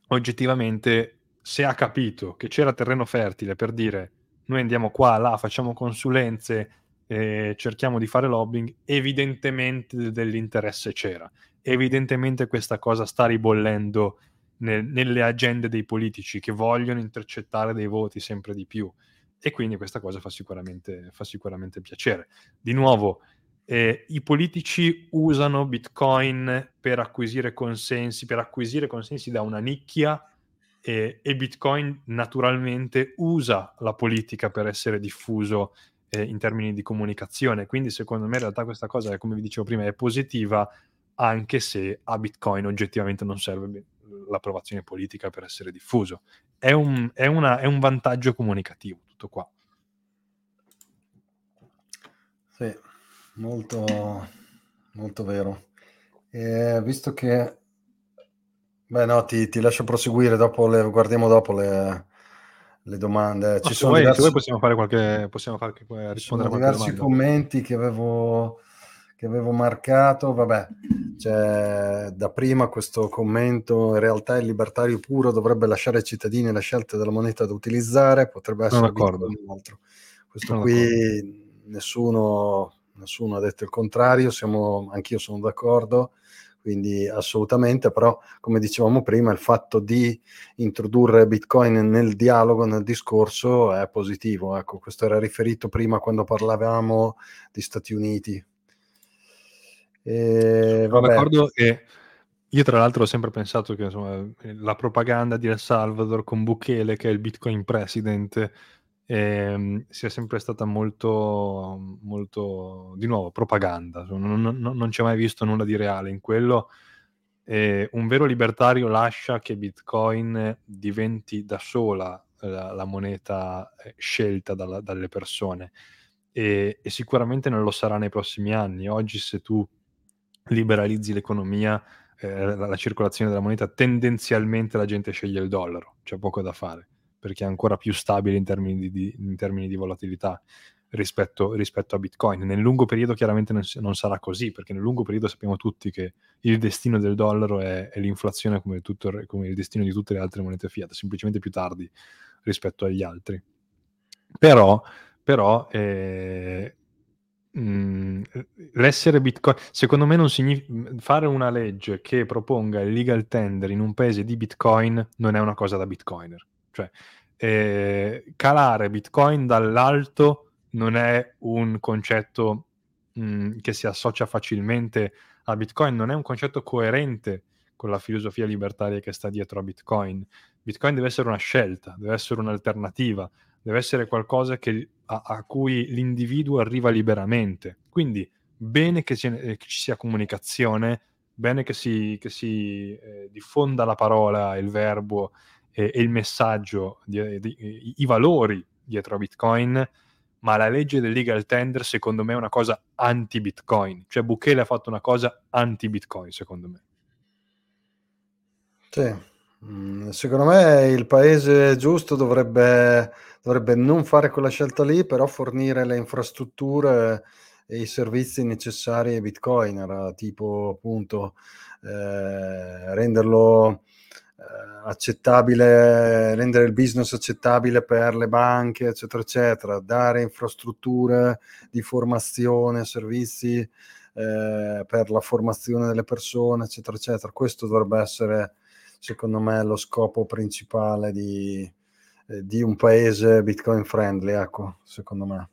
oggettivamente se ha capito che c'era terreno fertile per dire noi andiamo qua, là, facciamo consulenze, eh, cerchiamo di fare lobbying, evidentemente dell'interesse c'era. Evidentemente questa cosa sta ribollendo nel, nelle agende dei politici che vogliono intercettare dei voti sempre di più. E quindi questa cosa fa sicuramente, fa sicuramente piacere. Di nuovo, eh, i politici usano Bitcoin per acquisire consensi, per acquisire consensi da una nicchia e, e Bitcoin naturalmente usa la politica per essere diffuso eh, in termini di comunicazione. Quindi secondo me in realtà questa cosa, come vi dicevo prima, è positiva anche se a Bitcoin oggettivamente non serve l'approvazione politica per essere diffuso. È un, è una, è un vantaggio comunicativo tutto qua. Sì, molto, molto vero. Eh, visto che... Beh no, ti, ti lascio proseguire, dopo le, guardiamo dopo le, le domande. Ci sono vuoi, diversi... possiamo fare qualche, possiamo fare, rispondere a qualche diversi domanda. commenti che avevo, che avevo marcato. Vabbè, c'è da prima questo commento. In realtà il libertario puro dovrebbe lasciare ai cittadini la scelta della moneta da utilizzare, potrebbe essere un altro. Questo sono qui nessuno, nessuno ha detto il contrario, siamo, anch'io sono d'accordo quindi assolutamente, però come dicevamo prima, il fatto di introdurre Bitcoin nel dialogo, nel discorso è positivo. Ecco, questo era riferito prima quando parlavamo di Stati Uniti. E, Sono d'accordo che io tra l'altro ho sempre pensato che insomma, la propaganda di El Salvador con Bukele, che è il Bitcoin President, eh, sia sempre stata molto, molto, di nuovo, propaganda. Non, non, non c'è mai visto nulla di reale in quello. Eh, un vero libertario lascia che Bitcoin diventi da sola la, la moneta eh, scelta dalla, dalle persone e, e, sicuramente non lo sarà nei prossimi anni. Oggi se tu liberalizzi l'economia, eh, la, la circolazione della moneta, tendenzialmente la gente sceglie il dollaro, c'è poco da fare perché è ancora più stabile in termini di, di, in termini di volatilità rispetto, rispetto, a Bitcoin. Nel lungo periodo chiaramente non, non, sarà così, perché nel lungo periodo sappiamo tutti che il destino del dollaro è, è l'inflazione come, tutto, come, il destino di tutte le altre monete fiat, semplicemente più tardi rispetto agli altri. Però, però eh, mh, mm, l'essere Bitcoin, secondo me non significa fare una legge che proponga il legal tender in un paese di Bitcoin non è una cosa da Bitcoiner cioè, eh, calare Bitcoin dall'alto non è un concetto mh, che si associa facilmente a Bitcoin non è un concetto coerente con la filosofia libertaria che sta dietro a Bitcoin. Bitcoin deve essere una scelta, deve essere un'alternativa, deve essere qualcosa che, a, a, cui l'individuo arriva liberamente. Quindi bene che, eh, che ci sia comunicazione, bene che si, che si eh, diffonda la parola, il verbo e, e il messaggio, di, di, i valori dietro a Bitcoin, ma la legge del legal tender secondo me è una cosa anti-Bitcoin. Cioè Bukele ha fatto una cosa anti-Bitcoin, secondo me. Sì. Mm, secondo me il paese giusto dovrebbe, dovrebbe non fare quella scelta lì, però fornire le infrastrutture e i servizi necessari ai bitcoiner, tipo appunto eh, renderlo eh, accettabile, rendere il business accettabile per le banche, eccetera, eccetera, dare infrastrutture di formazione, servizi eh, per la formazione delle persone, eccetera, eccetera. Questo dovrebbe essere, secondo me, lo scopo principale di, eh, di un paese Bitcoin friendly, ecco, secondo me.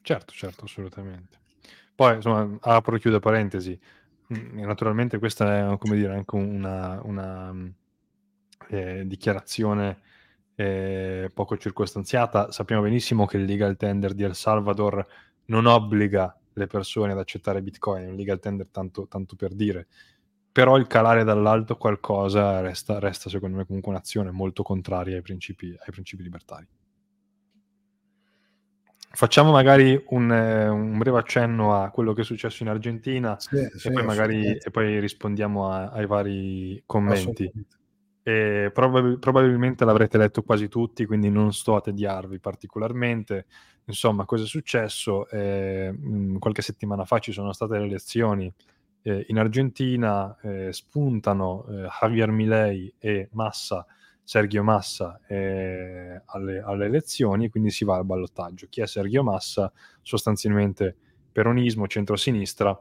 Certo, certo, assolutamente. Poi, insomma, apro e chiudo parentesi, naturalmente questa è, come dire, anche una, una eh, dichiarazione eh, poco circostanziata. Sappiamo benissimo che il legal tender di El Salvador non obbliga le persone ad accettare Bitcoin, è un legal tender tanto, tanto per dire. Però il calare dall'alto qualcosa resta, resta, secondo me, comunque un'azione molto contraria ai principi, ai principi libertari. Facciamo magari un, eh, un, breve accenno a quello che è successo in Argentina sì, e, sì, poi magari, e, poi rispondiamo a, ai vari commenti. Probab- probabilmente l'avrete letto quasi tutti, quindi non sto a tediarvi particolarmente. Insomma, cosa è successo? Eh, qualche settimana fa ci sono state le elezioni eh, in Argentina, eh, spuntano eh, Javier Milei e Massa Sergio Massa eh, alle, alle, elezioni, quindi si va al ballottaggio. Chi è Sergio Massa? Sostanzialmente peronismo, centrosinistra.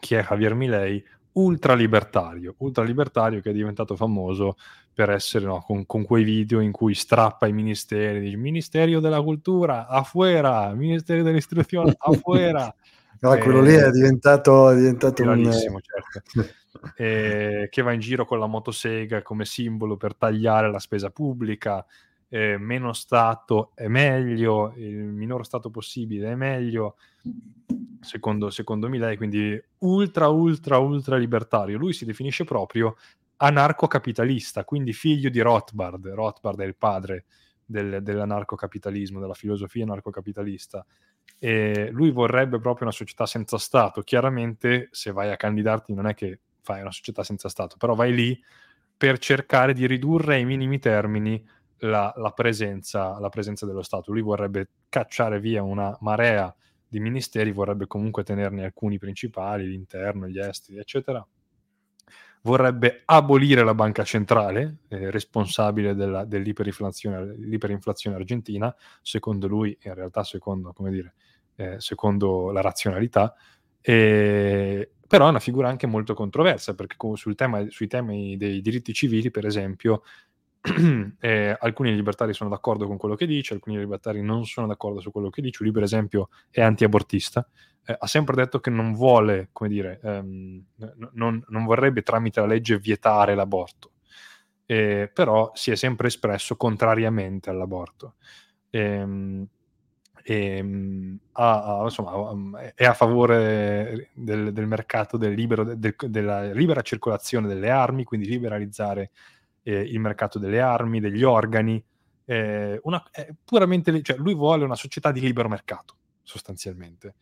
Chi è Javier Milei? Ultralibertario, ultralibertario che è diventato famoso per essere no, con, con, quei video in cui strappa i ministeri, dice Ministerio della Cultura, afuera, Ministero dell'Istruzione, afuera. No, eh, quello lì è diventato, è diventato un... certo. eh, che va in giro con la motosega come simbolo per tagliare la spesa pubblica, eh, meno Stato è meglio, il minor Stato possibile è meglio, secondo, secondo Milei, quindi ultra, ultra, ultra libertario. Lui si definisce proprio anarcocapitalista, quindi figlio di Rothbard. Rothbard è il padre del, dell'anarcocapitalismo, della filosofia anarcocapitalista. E lui vorrebbe proprio una società senza Stato. Chiaramente, se vai a candidarti, non è che fai una società senza Stato, però vai lì per cercare di ridurre ai minimi termini la, la, presenza, la presenza dello Stato. Lui vorrebbe cacciare via una marea di ministeri, vorrebbe comunque tenerne alcuni principali, l'interno, gli esteri, eccetera. Vorrebbe abolire la banca centrale, eh, responsabile della, dell'iperinflazione, dell'iperinflazione argentina, secondo lui, in realtà secondo, come dire, eh, secondo la razionalità, e, però è una figura anche molto controversa, perché tema, sui temi dei diritti civili, per esempio, eh, alcuni libertari sono d'accordo con quello che dice, alcuni libertari non sono d'accordo su quello che dice. Lui, per esempio, è anti-abortista, eh, ha sempre detto che non vuole, come dire, ehm, non, non, vorrebbe tramite la legge vietare l'aborto, eh, però si è sempre espresso contrariamente all'aborto. Ehm, e, ehm, ha, insomma, è a favore del, del mercato del libero, del, della libera circolazione delle armi, quindi liberalizzare eh, il mercato delle armi, degli organi. Eh, una, puramente, cioè lui vuole una società di libero mercato, sostanzialmente.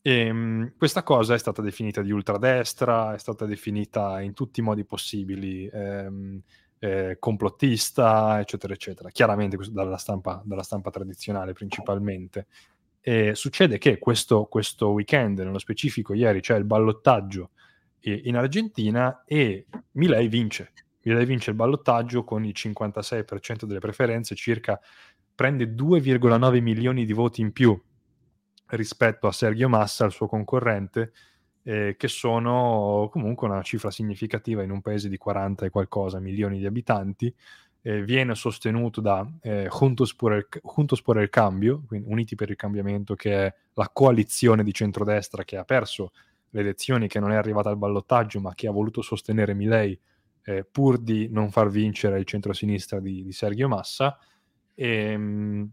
E, ehm, questa cosa è stata definita di ultradestra, è stata definita in tutti i modi possibili. Ehm, eh, complottista, eccetera, eccetera. Chiaramente dalla stampa, dalla stampa tradizionale principalmente. E succede che questo, questo weekend, nello specifico ieri, c'è il ballottaggio in Argentina e Milei vince. Milei vince il ballottaggio con il 56% delle preferenze, circa prende 2,9 milioni di voti in più rispetto a Sergio Massa, il suo concorrente, eh, che sono comunque una cifra significativa in un paese di 40 e qualcosa milioni di abitanti. Eh, viene sostenuto da eh, Juntos, por el, Juntos por el Cambio, Uniti per il Cambiamento, che è la coalizione di centrodestra che ha perso le elezioni, che non è arrivata al ballottaggio, ma che ha voluto sostenere Milei eh, pur di non far vincere il centro-sinistra di, di Sergio Massa. E, ehm,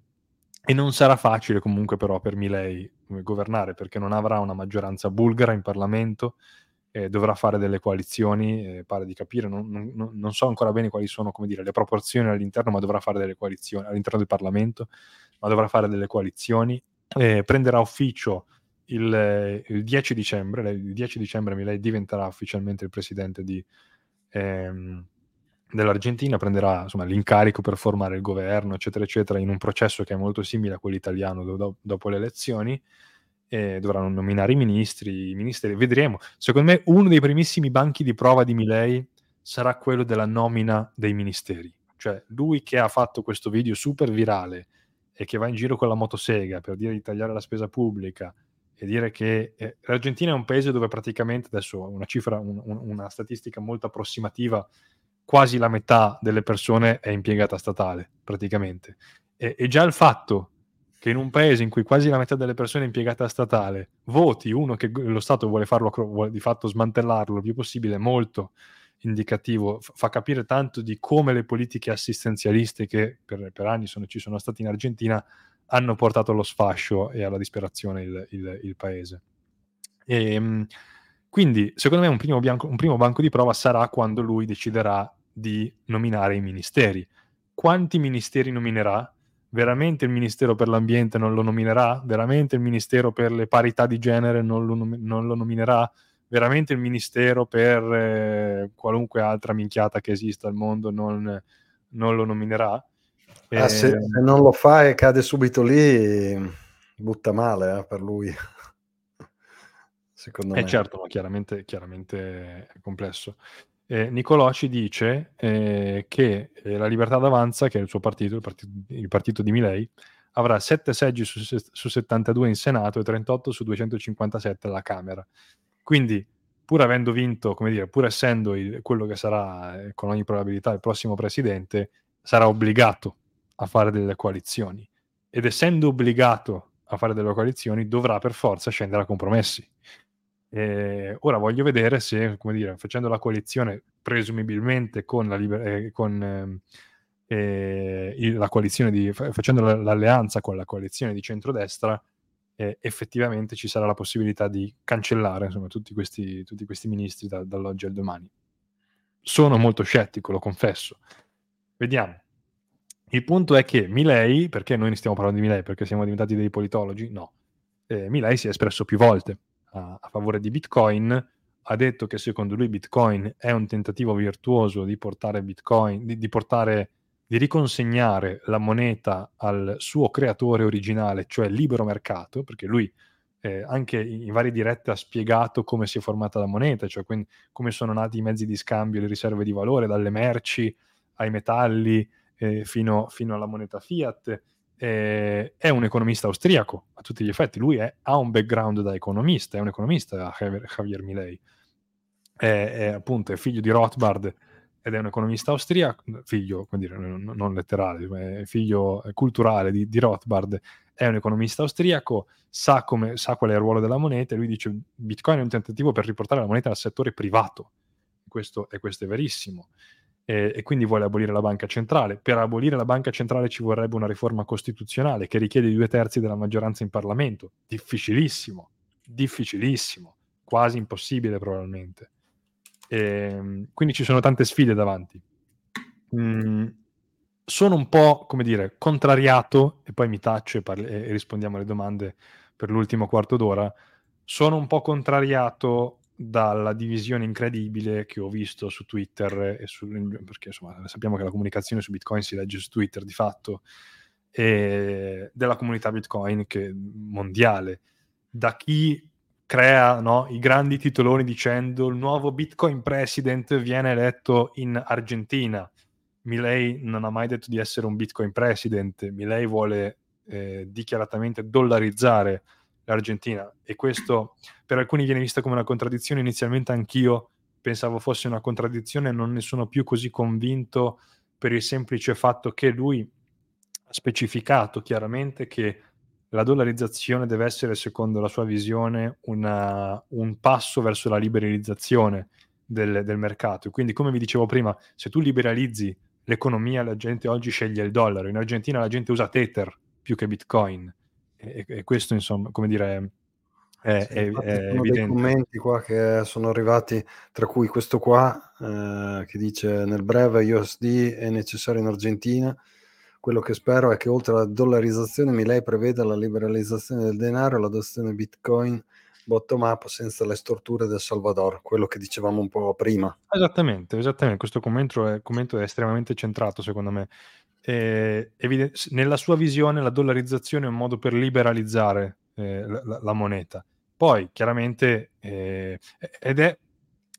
e, non sarà facile comunque però per Milei eh, governare perché non avrà una maggioranza bulgara in Parlamento, eh, dovrà fare delle coalizioni, eh, pare di capire, non, non, non, so ancora bene quali sono dire, le proporzioni all'interno, ma dovrà fare delle coalizioni all'interno del Parlamento, ma dovrà fare delle coalizioni, eh, prenderà ufficio il, il, 10 dicembre, il 10 dicembre Milei diventerà ufficialmente il presidente di, ehm, dell'Argentina, prenderà insomma, l'incarico per formare il governo, eccetera, eccetera, in un processo che è molto simile a quello italiano do- dopo le elezioni eh, dovranno nominare i ministri, i ministeri, vedremo. Secondo me uno dei primissimi banchi di prova di Milei sarà quello della nomina dei ministeri. Cioè lui che ha fatto questo video super virale e che va in giro con la motosega per dire di tagliare la spesa pubblica e dire che eh, l'Argentina è un paese dove praticamente, adesso una cifra, un, un, una statistica molto approssimativa, quasi la metà delle persone è impiegata statale, praticamente. E, e già il fatto che in un paese in cui quasi la metà delle persone è impiegata statale voti uno che lo Stato vuole farlo, vuole di fatto smantellarlo il più possibile, molto indicativo, fa capire tanto di come le politiche assistenzialiste che per, per anni sono, ci sono state in Argentina hanno portato allo sfascio e alla disperazione il, il, il paese. E, ehm, quindi, secondo me, un primo, bianco, un primo banco di prova sarà quando lui deciderà di nominare i ministeri. Quanti ministeri nominerà? veramente il Ministero per l'Ambiente non lo nominerà? Veramente il Ministero per le parità di genere non lo, nom- non lo nominerà? Veramente il Ministero per eh, qualunque altra minchiata che esista al mondo non, non lo nominerà? Ah, e... se, se, non lo fa e cade subito lì, butta male eh, per lui. Secondo eh me. certo, ma chiaramente, chiaramente è complesso eh, Nicolò ci dice eh, che eh, la Libertà d'Avanza, che è il suo partito, il partito, il partito di Milei, avrà 7 seggi su, su, 72 in Senato e 38 su 257 alla Camera. Quindi, pur avendo vinto, come dire, pur essendo il, quello che sarà eh, con ogni probabilità il prossimo presidente, sarà obbligato a fare delle coalizioni. Ed essendo obbligato a fare delle coalizioni, dovrà per forza scendere a compromessi. Eh, ora voglio vedere se, come dire, facendo la coalizione presumibilmente con la, liber- eh, con, ehm, eh, la coalizione di, facendo l'alleanza con la coalizione di centrodestra, eh, effettivamente ci sarà la possibilità di cancellare insomma, tutti, questi, tutti questi ministri da, dall'oggi al domani. Sono molto scettico, lo confesso. Vediamo. Il punto è che Milei, perché noi ne stiamo parlando di Milei? Perché siamo diventati dei politologi? No. Eh, Milei si è espresso più volte a, a favore di Bitcoin, ha detto che secondo lui Bitcoin è un tentativo virtuoso di portare Bitcoin, di, di, portare, di riconsegnare la moneta al suo creatore originale, cioè libero mercato, perché lui eh, anche in varie dirette ha spiegato come si è formata la moneta, cioè quindi, come sono nati i mezzi di scambio, le riserve di valore, dalle merci ai metalli eh, fino, fino alla moneta fiat eh, è un economista austriaco a tutti gli effetti, lui è, ha un background da economista, è un economista Javier Milei, è, è appunto è figlio di Rothbard ed è un economista austriaco, figlio, come dire, non, letterale, figlio culturale di, di, Rothbard, è un economista austriaco, sa, come, sa qual è il ruolo della moneta e lui dice Bitcoin è un tentativo per riportare la moneta al settore privato, questo, e questo è verissimo eh, e quindi vuole abolire la banca centrale. Per abolire la banca centrale ci vorrebbe una riforma costituzionale che richiede due terzi della maggioranza in Parlamento. Difficilissimo, difficilissimo, quasi impossibile probabilmente. E, ehm, quindi ci sono tante sfide davanti. Mm, sono un po', come dire, contrariato, e poi mi taccio e, parli- e rispondiamo alle domande per l'ultimo quarto d'ora. Sono un po' contrariato dalla divisione incredibile che ho visto su Twitter, e su, perché insomma sappiamo che la comunicazione su Bitcoin si legge su Twitter di fatto, e della comunità Bitcoin che, mondiale, da chi crea no, i grandi titoloni dicendo il nuovo Bitcoin President viene eletto in Argentina. Milei non ha mai detto di essere un Bitcoin President, Milei vuole eh, dichiaratamente dollarizzare l'Argentina e questo per alcuni viene vista come una contraddizione, inizialmente anch'io pensavo fosse una contraddizione, non ne sono più così convinto per il semplice fatto che lui ha specificato chiaramente che la dollarizzazione deve essere, secondo la sua visione, una, un passo verso la liberalizzazione del, del, mercato. Quindi, come vi dicevo prima, se tu liberalizzi l'economia, la gente oggi sceglie il dollaro. In Argentina la gente usa Tether più che Bitcoin. E, e questo, insomma, come dire, è, sì, è, è dei commenti qua che sono arrivati, tra cui questo qua, eh, che dice nel breve USD è necessario in Argentina. Quello che spero è che oltre alla dollarizzazione Milei preveda la liberalizzazione del denaro e l'adozione Bitcoin bottom up senza le storture del Salvador, quello che dicevamo un po' prima. Esattamente, esattamente. questo commento è, commento è estremamente centrato secondo me. Eh, evident- nella sua visione la dollarizzazione è un modo per liberalizzare eh, la, la, moneta. Poi chiaramente eh, ed, è,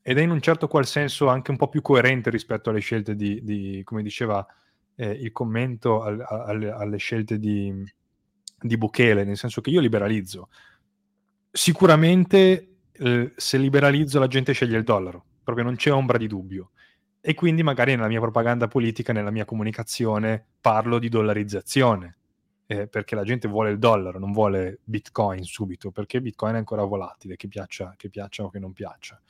ed, è, in un certo qual senso anche un po' più coerente rispetto alle scelte di, di come diceva eh, il commento, al, al, alle scelte di, di Bukele, nel senso che io liberalizzo sicuramente se liberalizzo la gente sceglie il dollaro, proprio non c'è ombra di dubbio. E quindi magari nella mia propaganda politica, nella mia comunicazione, parlo di dollarizzazione, eh, perché la gente vuole il dollaro, non vuole Bitcoin subito, perché Bitcoin è ancora volatile, che piaccia, che piaccia o che non piaccia.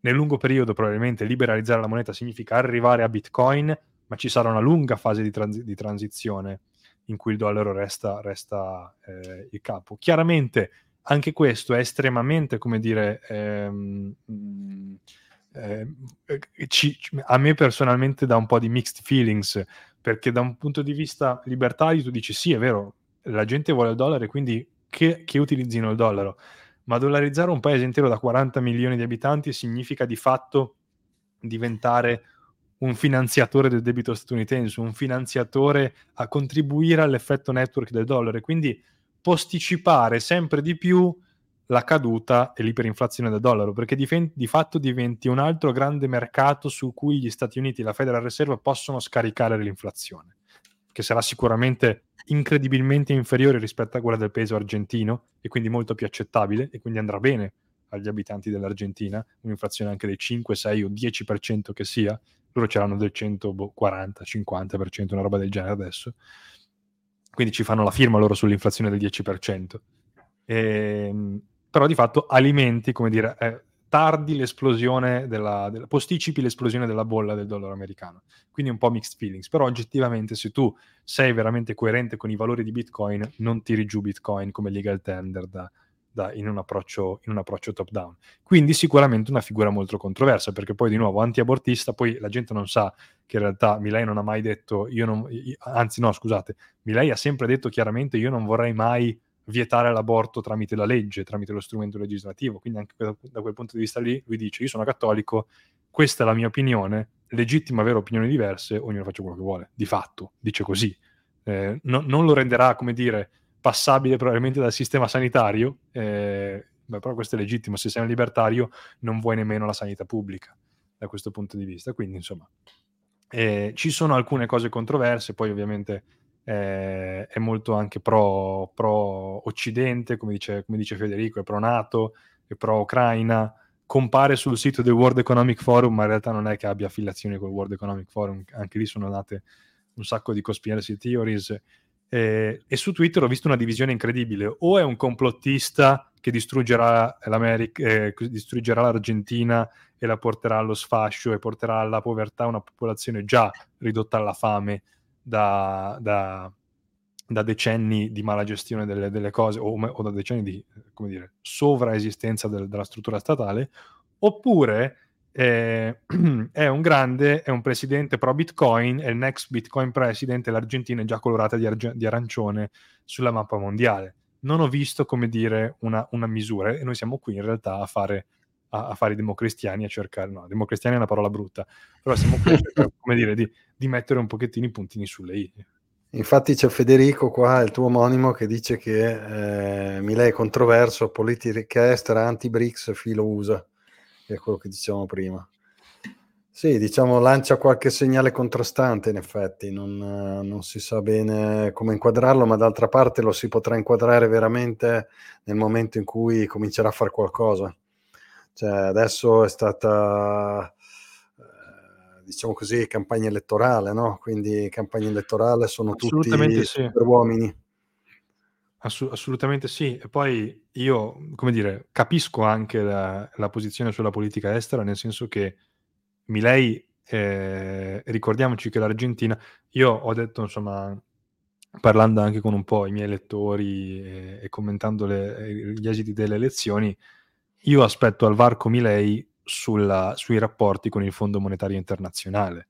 Nel lungo periodo probabilmente liberalizzare la moneta significa arrivare a Bitcoin, ma ci sarà una lunga fase di, transi- di transizione in cui il dollaro resta, resta eh, il capo. Chiaramente anche questo è estremamente, come dire, ehm, eh, ci, a me personalmente dà un po' di mixed feelings, perché da un punto di vista libertario tu dici sì, è vero, la gente vuole il dollaro e quindi che, che utilizzino il dollaro, ma dollarizzare un paese intero da 40 milioni di abitanti significa di fatto diventare un finanziatore del debito statunitense, un finanziatore a contribuire all'effetto network del dollaro. E quindi posticipare sempre di più la caduta e l'iperinflazione del dollaro, perché di, fe- di, fatto diventi un altro grande mercato su cui gli Stati Uniti e la Federal Reserve possono scaricare l'inflazione, che sarà sicuramente incredibilmente inferiore rispetto a quella del peso argentino e quindi molto più accettabile e quindi andrà bene agli abitanti dell'Argentina, un'inflazione anche del 5, 6 o 10% che sia, loro ce l'hanno del 140, 50%, una roba del genere adesso quindi ci fanno la firma loro sull'inflazione del 10%. E, ehm, però di fatto alimenti, come dire, eh, tardi l'esplosione della, della, posticipi l'esplosione della bolla del dollaro americano. Quindi un po' mixed feelings, però oggettivamente se tu sei veramente coerente con i valori di Bitcoin, non tiri giù Bitcoin come legal tender da, da, in, un approccio, in un approccio top down. Quindi sicuramente una figura molto controversa, perché poi di nuovo anti-abortista, poi la gente non sa che in realtà Milei non ha mai detto, io non, anzi no scusate, Milei ha sempre detto chiaramente io non vorrei mai vietare l'aborto tramite la legge, tramite lo strumento legislativo, quindi anche da, quel punto di vista lì lui dice io sono cattolico, questa è la mia opinione, legittimo avere opinioni diverse, ognuno faccia quello che vuole, di fatto, dice così. Eh, no, non lo renderà, come dire, passabile probabilmente dal sistema sanitario, eh, beh, però questo è legittimo, se sei un libertario non vuoi nemmeno la sanità pubblica da questo punto di vista, quindi insomma eh, ci sono alcune cose controverse, poi ovviamente eh, è molto anche pro, pro Occidente, come dice, come dice, Federico, è pro NATO, è pro Ucraina, compare sul sito del World Economic Forum, ma in realtà non è che abbia affiliazioni col World Economic Forum, anche lì sono nate un sacco di conspiracy theories. Eh, e su Twitter ho visto una divisione incredibile. O è un complottista che distruggerà, eh, distruggerà l'Argentina e la porterà allo sfascio e porterà alla povertà una popolazione già ridotta alla fame da, da, da decenni di mala gestione delle, delle cose o, o, da decenni di come dire, sovraesistenza del, della struttura statale, oppure eh, è un grande, è un presidente pro Bitcoin, è il next Bitcoin president l'Argentina è già colorata di, arge- di arancione sulla mappa mondiale. Non ho visto, come dire, una, una misura e noi siamo qui in realtà a fare, a, a fare i democristiani, a cercare, no, democristiani è una parola brutta, però siamo qui a cercare, come dire, di, di mettere un pochettino i puntini sulle i. Infatti c'è Federico qua, il tuo omonimo, che dice che eh, Milei è controverso, politica estera, anti-BRICS, filo USA che è quello che dicevamo prima. Sì, diciamo, lancia qualche segnale contrastante, in effetti, non, non, si sa bene come inquadrarlo, ma d'altra parte lo si potrà inquadrare veramente nel momento in cui comincerà a fare qualcosa. Cioè, adesso è stata, eh, diciamo così, campagna elettorale, no? Quindi campagna elettorale sono tutti sì. uomini. Assu- assolutamente sì. E poi io, come dire, capisco anche la, la posizione sulla politica estera, nel senso che Milei, eh, ricordiamoci che l'Argentina, io ho detto, insomma, parlando anche con un po' i miei lettori e, e commentando le, gli esiti delle elezioni, io aspetto al varco Milei sulla, sui rapporti con il Fondo Monetario Internazionale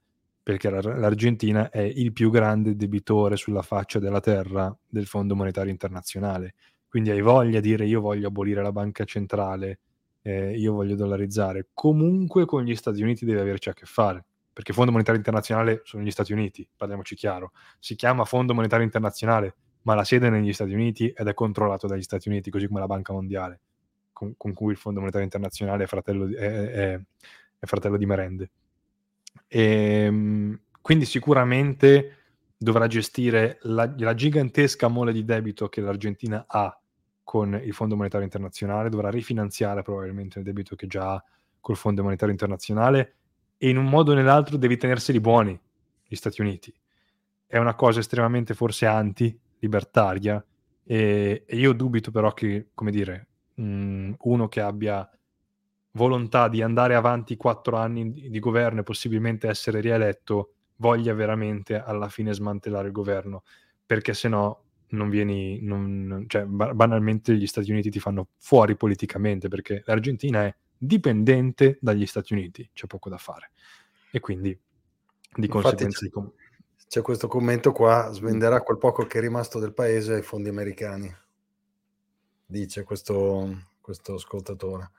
perché l'Argentina è il più grande debitore sulla faccia della terra del Fondo Monetario Internazionale. Quindi hai voglia di dire io voglio abolire la banca centrale, eh, io voglio dollarizzare. Comunque con gli Stati Uniti deve averci a che fare, perché Fondo Monetario Internazionale sono gli Stati Uniti, parliamoci chiaro. Si chiama Fondo Monetario Internazionale, ma la sede è negli Stati Uniti ed è controllato dagli Stati Uniti, così come la Banca Mondiale, con, con cui il Fondo Monetario Internazionale è fratello di, è, è, è fratello di merende. E, ehm, quindi sicuramente dovrà gestire la, la, gigantesca mole di debito che l'Argentina ha con il Fondo Monetario Internazionale, dovrà rifinanziare probabilmente il debito che già ha col Fondo Monetario Internazionale e in un modo o nell'altro devi tenerseli buoni gli Stati Uniti. È una cosa estremamente forse anti-libertaria e, e io dubito però che, come dire, mh, uno che abbia volontà di andare avanti quattro anni di governo e possibilmente essere rieletto, voglia veramente alla fine smantellare il governo, perché se no non vieni, non, cioè, banalmente gli Stati Uniti ti fanno fuori politicamente, perché l'Argentina è dipendente dagli Stati Uniti, c'è poco da fare. E quindi di Infatti conseguenza... C'è, com- c'è questo commento qua, svenderà quel poco che è rimasto del paese ai fondi americani, dice questo, questo ascoltatore.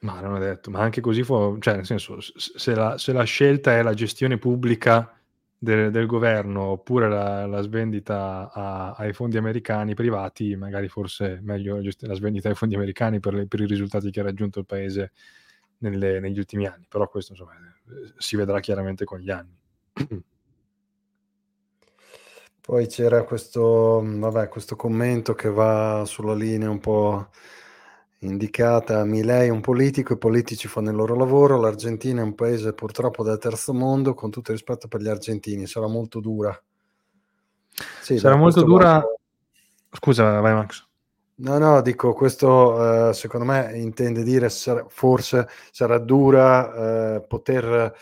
Ma non è detto, ma anche così fu, cioè nel senso, se la, se la scelta è la gestione pubblica del, del governo oppure la, la svendita a, ai fondi americani privati, magari forse meglio la svendita ai fondi americani per, le, per i risultati che ha raggiunto il paese nelle, negli ultimi anni, però questo insomma si vedrà chiaramente con gli anni. Poi c'era questo, vabbè, questo commento che va sulla linea un po' indicata Milei è un politico, i politici fanno il loro lavoro, l'Argentina è un paese purtroppo del terzo mondo, con tutto il rispetto per gli argentini, sarà molto dura. Sì, sarà molto dura... Scusa, vai Max. No, no, dico, questo eh, secondo me intende dire sar- forse sarà dura eh, poter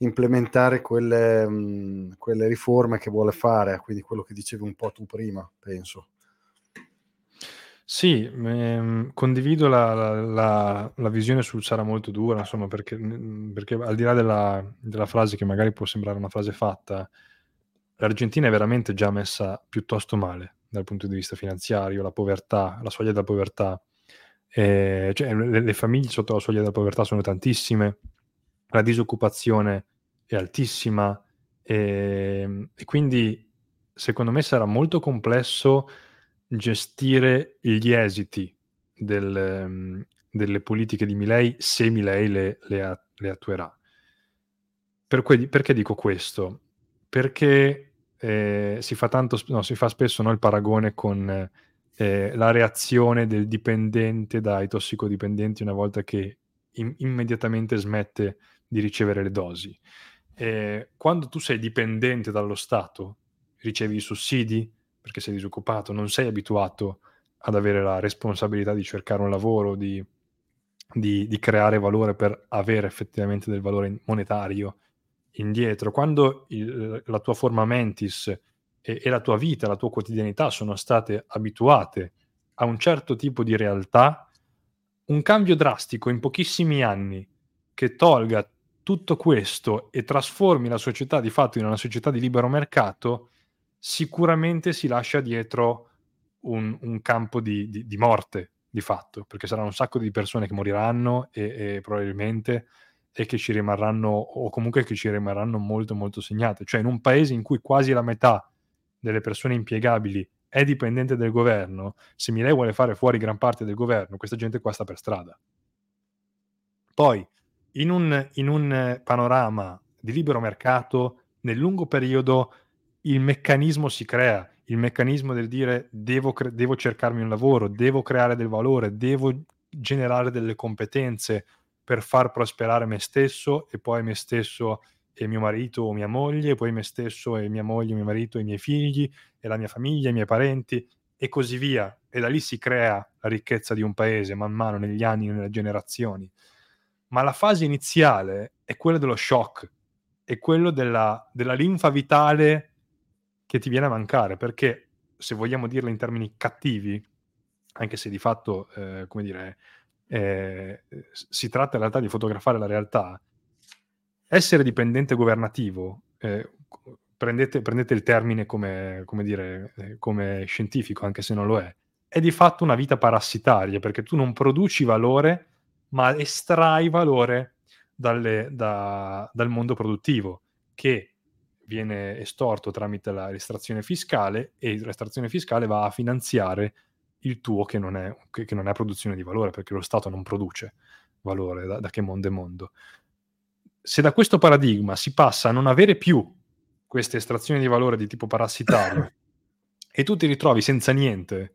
implementare quelle, mh, quelle riforme che vuole fare, quindi quello che dicevi un po' tu prima, penso. Sì, ehm, condivido la la la visione sul sarà molto dura, insomma, perché perché al di là della della frase che magari può sembrare una frase fatta, l'Argentina è veramente già messa piuttosto male dal punto di vista finanziario, la povertà, la soglia della povertà, ehm, cioè le le famiglie sotto la soglia della povertà sono tantissime, la disoccupazione è altissima, ehm, e quindi secondo me sarà molto complesso gestire gli esiti del, um, delle politiche di Milei se Milei le, le, le attuerà. Per que- perché dico questo? Perché eh, si, fa tanto, no, si fa spesso no, il paragone con eh, la reazione del dipendente dai tossicodipendenti una volta che in- immediatamente smette di ricevere le dosi. Eh, quando tu sei dipendente dallo Stato, ricevi i sussidi, perché sei disoccupato, non sei abituato ad avere la responsabilità di cercare un lavoro, di, di, di creare valore per avere effettivamente del valore monetario indietro. Quando il, la tua forma mentis e, e la tua vita, la tua quotidianità sono state abituate a un certo tipo di realtà, un cambio drastico in pochissimi anni che tolga tutto questo e trasformi la società di fatto in una società di libero mercato sicuramente si lascia dietro un, un campo di, di, di, morte di fatto, perché saranno un sacco di persone che moriranno e, e, probabilmente e che ci rimarranno o comunque che ci rimarranno molto molto segnate, cioè in un paese in cui quasi la metà delle persone impiegabili è dipendente del governo, se Milei vuole fare fuori gran parte del governo, questa gente qua sta per strada. Poi, in un, in un panorama di libero mercato, nel lungo periodo il meccanismo si crea, il meccanismo del dire devo, cre- devo cercarmi un lavoro, devo creare del valore, devo generare delle competenze per far prosperare me stesso e poi me stesso e mio marito o mia moglie, e poi me stesso e mia moglie, mio marito e i miei figli e la mia famiglia, i miei parenti e così via. E da lì si crea la ricchezza di un paese man mano negli anni, nelle generazioni. Ma la fase iniziale è quella dello shock, è quello della, della linfa vitale che ti viene a mancare, perché se vogliamo dirlo in termini cattivi, anche se di fatto, eh, come dire, eh, si tratta in realtà di fotografare la realtà, essere dipendente governativo, eh, prendete, prendete, il termine come, come, dire, eh, come scientifico, anche se non lo è, è di fatto una vita parassitaria, perché tu non produci valore, ma estrai valore dalle, da, dal mondo produttivo, che viene estorto tramite la restrazione fiscale e la restrazione fiscale va a finanziare il tuo che non è, che, che non è produzione di valore, perché lo Stato non produce valore da, da che mondo è mondo. Se da questo paradigma si passa a non avere più queste estrazioni di valore di tipo parassitario e tu ti ritrovi senza niente,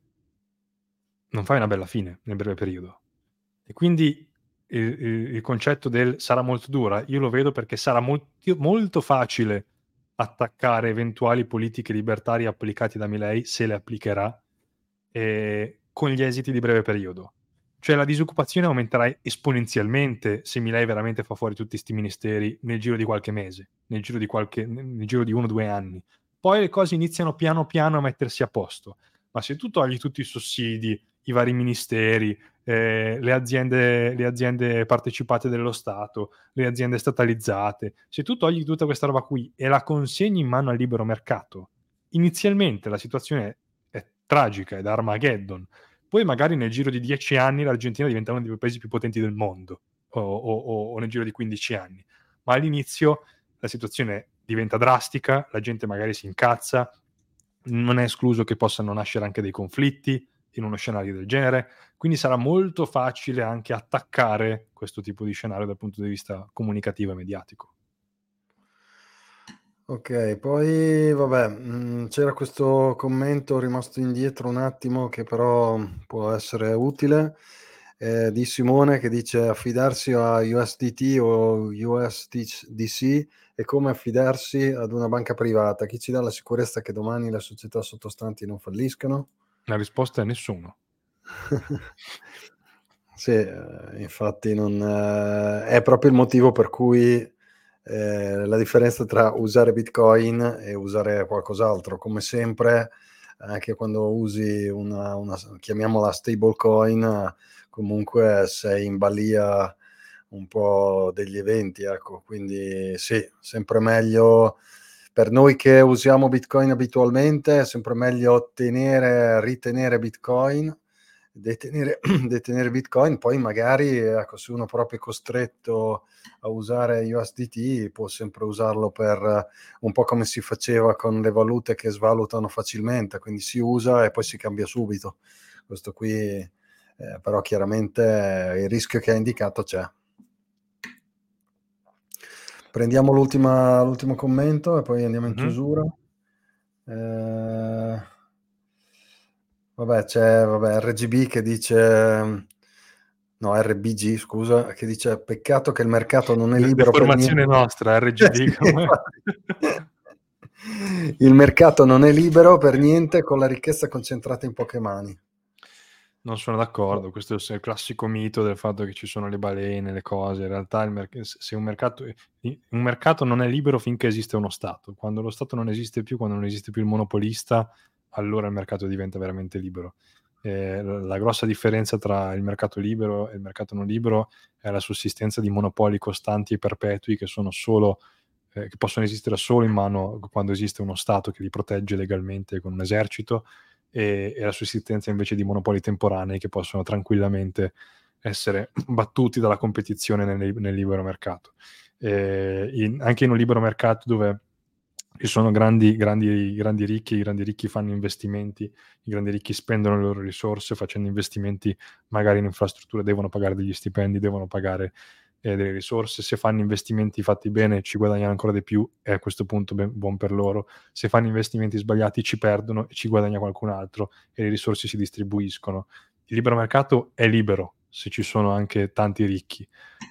non fai una bella fine nel breve periodo. E quindi il, il, concetto del sarà molto dura, io lo vedo perché sarà molto, molto facile attaccare eventuali politiche libertarie applicate da Milei, se le applicherà, eh, con gli esiti di breve periodo. Cioè la disoccupazione aumenterà esponenzialmente se Milei veramente fa fuori tutti questi ministeri nel giro di qualche mese, nel giro di, qualche, nel giro di uno o due anni. Poi le cose iniziano piano piano a mettersi a posto. Ma se tu togli tutti i sussidi, i vari ministeri, eh, le, aziende, le aziende partecipate dello Stato, le aziende statalizzate, se tu togli tutta questa roba qui e la consegni in mano al libero mercato, inizialmente la situazione tragica, è da Armageddon. Poi magari nel giro di dieci anni l'Argentina diventa uno dei paesi più potenti del mondo, o, o, o nel giro di 15 anni. Ma all'inizio la situazione diventa drastica, la gente magari si incazza, non è escluso che possano nascere anche dei conflitti in uno scenario del genere, quindi sarà molto facile anche attaccare questo tipo di scenario dal punto di vista comunicativo e mediatico. Ok, poi vabbè, mhmm, c'era questo commento rimasto indietro un attimo che però può essere utile, ehm, di Simone che dice: "Affidarsi a USDT o USDC è come affidarsi ad una banca privata. Chi ci dà la sicurezza che domani le società sottostanti non falliscano?" La risposta è nessuno. Sì, ehm, infatti non eh, è proprio il motivo per cui eh, la differenza tra usare Bitcoin e usare qualcos'altro. Come sempre, anche quando usi una, una chiamiamola stablecoin, comunque sei in balia un po' degli eventi, ecco. Quindi sì, sempre meglio per noi che usiamo Bitcoin abitualmente, è sempre meglio tenere, ritenere Bitcoin detenere, detenere Bitcoin, poi magari ecco, se uno proprio è costretto a usare USDT può sempre usarlo per un po' come si faceva con le valute che svalutano facilmente, quindi si usa e poi si cambia subito. Questo qui eh, però chiaramente il rischio che ha indicato c'è. Prendiamo l'ultimo commento e poi andiamo in mm-hmm. chiusura. Eh, Vabbè, c'è vabbè, RGB che dice no, RBG, scusa, che dice peccato che il mercato non è libero per niente. nostra, RGB. il mercato non è libero per niente con la ricchezza concentrata in poche mani. Non sono d'accordo, questo è il classico mito del fatto che ci sono le balene, le cose. In realtà merc- se un mercato, un mercato non è libero finché esiste uno Stato. Quando lo Stato non esiste più, quando non esiste più il monopolista, allora il mercato diventa veramente libero. Eh, la grossa differenza tra il mercato libero e il mercato non libero è la sussistenza di monopoli costanti e perpetui che sono solo eh, che possono esistere solo in mano quando esiste uno Stato che li protegge legalmente con un esercito e, e la sussistenza invece di monopoli temporanei che possono tranquillamente essere battuti dalla competizione nel, nel libero mercato. Eh, in, anche in un libero mercato dove ci sono grandi, grandi, grandi ricchi, i grandi ricchi fanno investimenti, i grandi ricchi spendono le loro risorse facendo investimenti magari in infrastrutture, devono pagare degli stipendi, devono pagare eh, delle risorse, se fanno investimenti fatti bene ci guadagnano ancora di più e a questo punto ben, buon per loro, se fanno investimenti sbagliati ci perdono e ci guadagna qualcun altro e le risorse si distribuiscono. Il libero mercato è libero se ci sono anche tanti ricchi.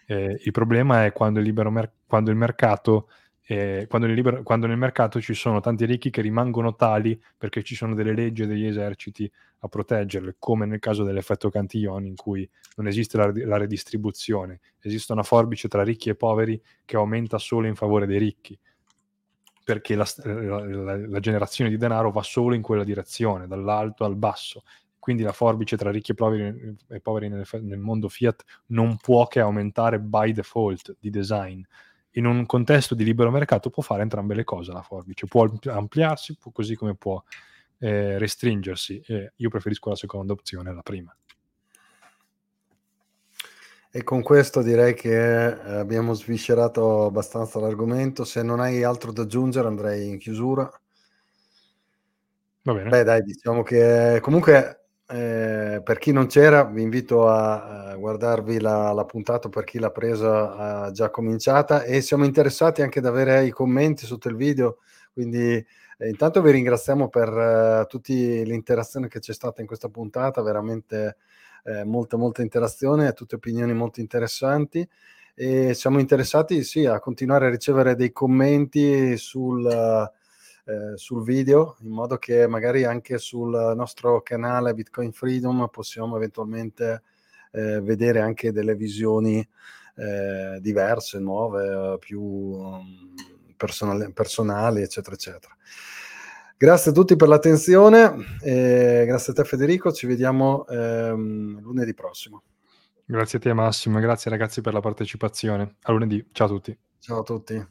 Eh, il problema è quando il, mer- quando il mercato eh, quando, nel libero, quando, nel mercato ci sono tanti ricchi che rimangono tali perché ci sono delle leggi e degli eserciti a proteggerle, come nel caso dell'effetto Cantillon in cui non esiste la, la redistribuzione, esiste una forbice tra ricchi e poveri che aumenta solo in favore dei ricchi, perché la, la, la generazione di denaro va solo in quella direzione, dall'alto al basso, quindi la forbice tra ricchi e poveri, e poveri nel, nel, mondo fiat non può che aumentare by default di design in un contesto di libero mercato può fare entrambe le cose la forbice, può ampliarsi può, così come può eh, restringersi. Eh, io preferisco la seconda opzione alla prima. E con questo direi che eh, abbiamo sviscerato abbastanza l'argomento. Se non hai altro da aggiungere andrei in chiusura. Va bene. Beh dai, diciamo che comunque eh, per chi non c'era, vi invito a, guardarvi la, la, puntata per chi l'ha presa già cominciata e siamo interessati anche ad avere i commenti sotto il video. Quindi, eh, intanto vi ringraziamo per uh, tutta l'interazione che c'è stata in questa puntata, veramente eh, molta, molta interazione, tutte opinioni molto interessanti. E siamo interessati sì, a continuare a ricevere dei commenti sul. Uh, eh, sul video, in modo che magari anche sul nostro canale Bitcoin Freedom possiamo eventualmente eh, vedere anche delle visioni eh, diverse, nuove, più um, personali, personali, eccetera, eccetera. Grazie a tutti per l'attenzione, grazie a te Federico, ci vediamo ehm, lunedì prossimo. Grazie a te Massimo, grazie ragazzi per la partecipazione. A lunedì, ciao a tutti. Ciao a tutti.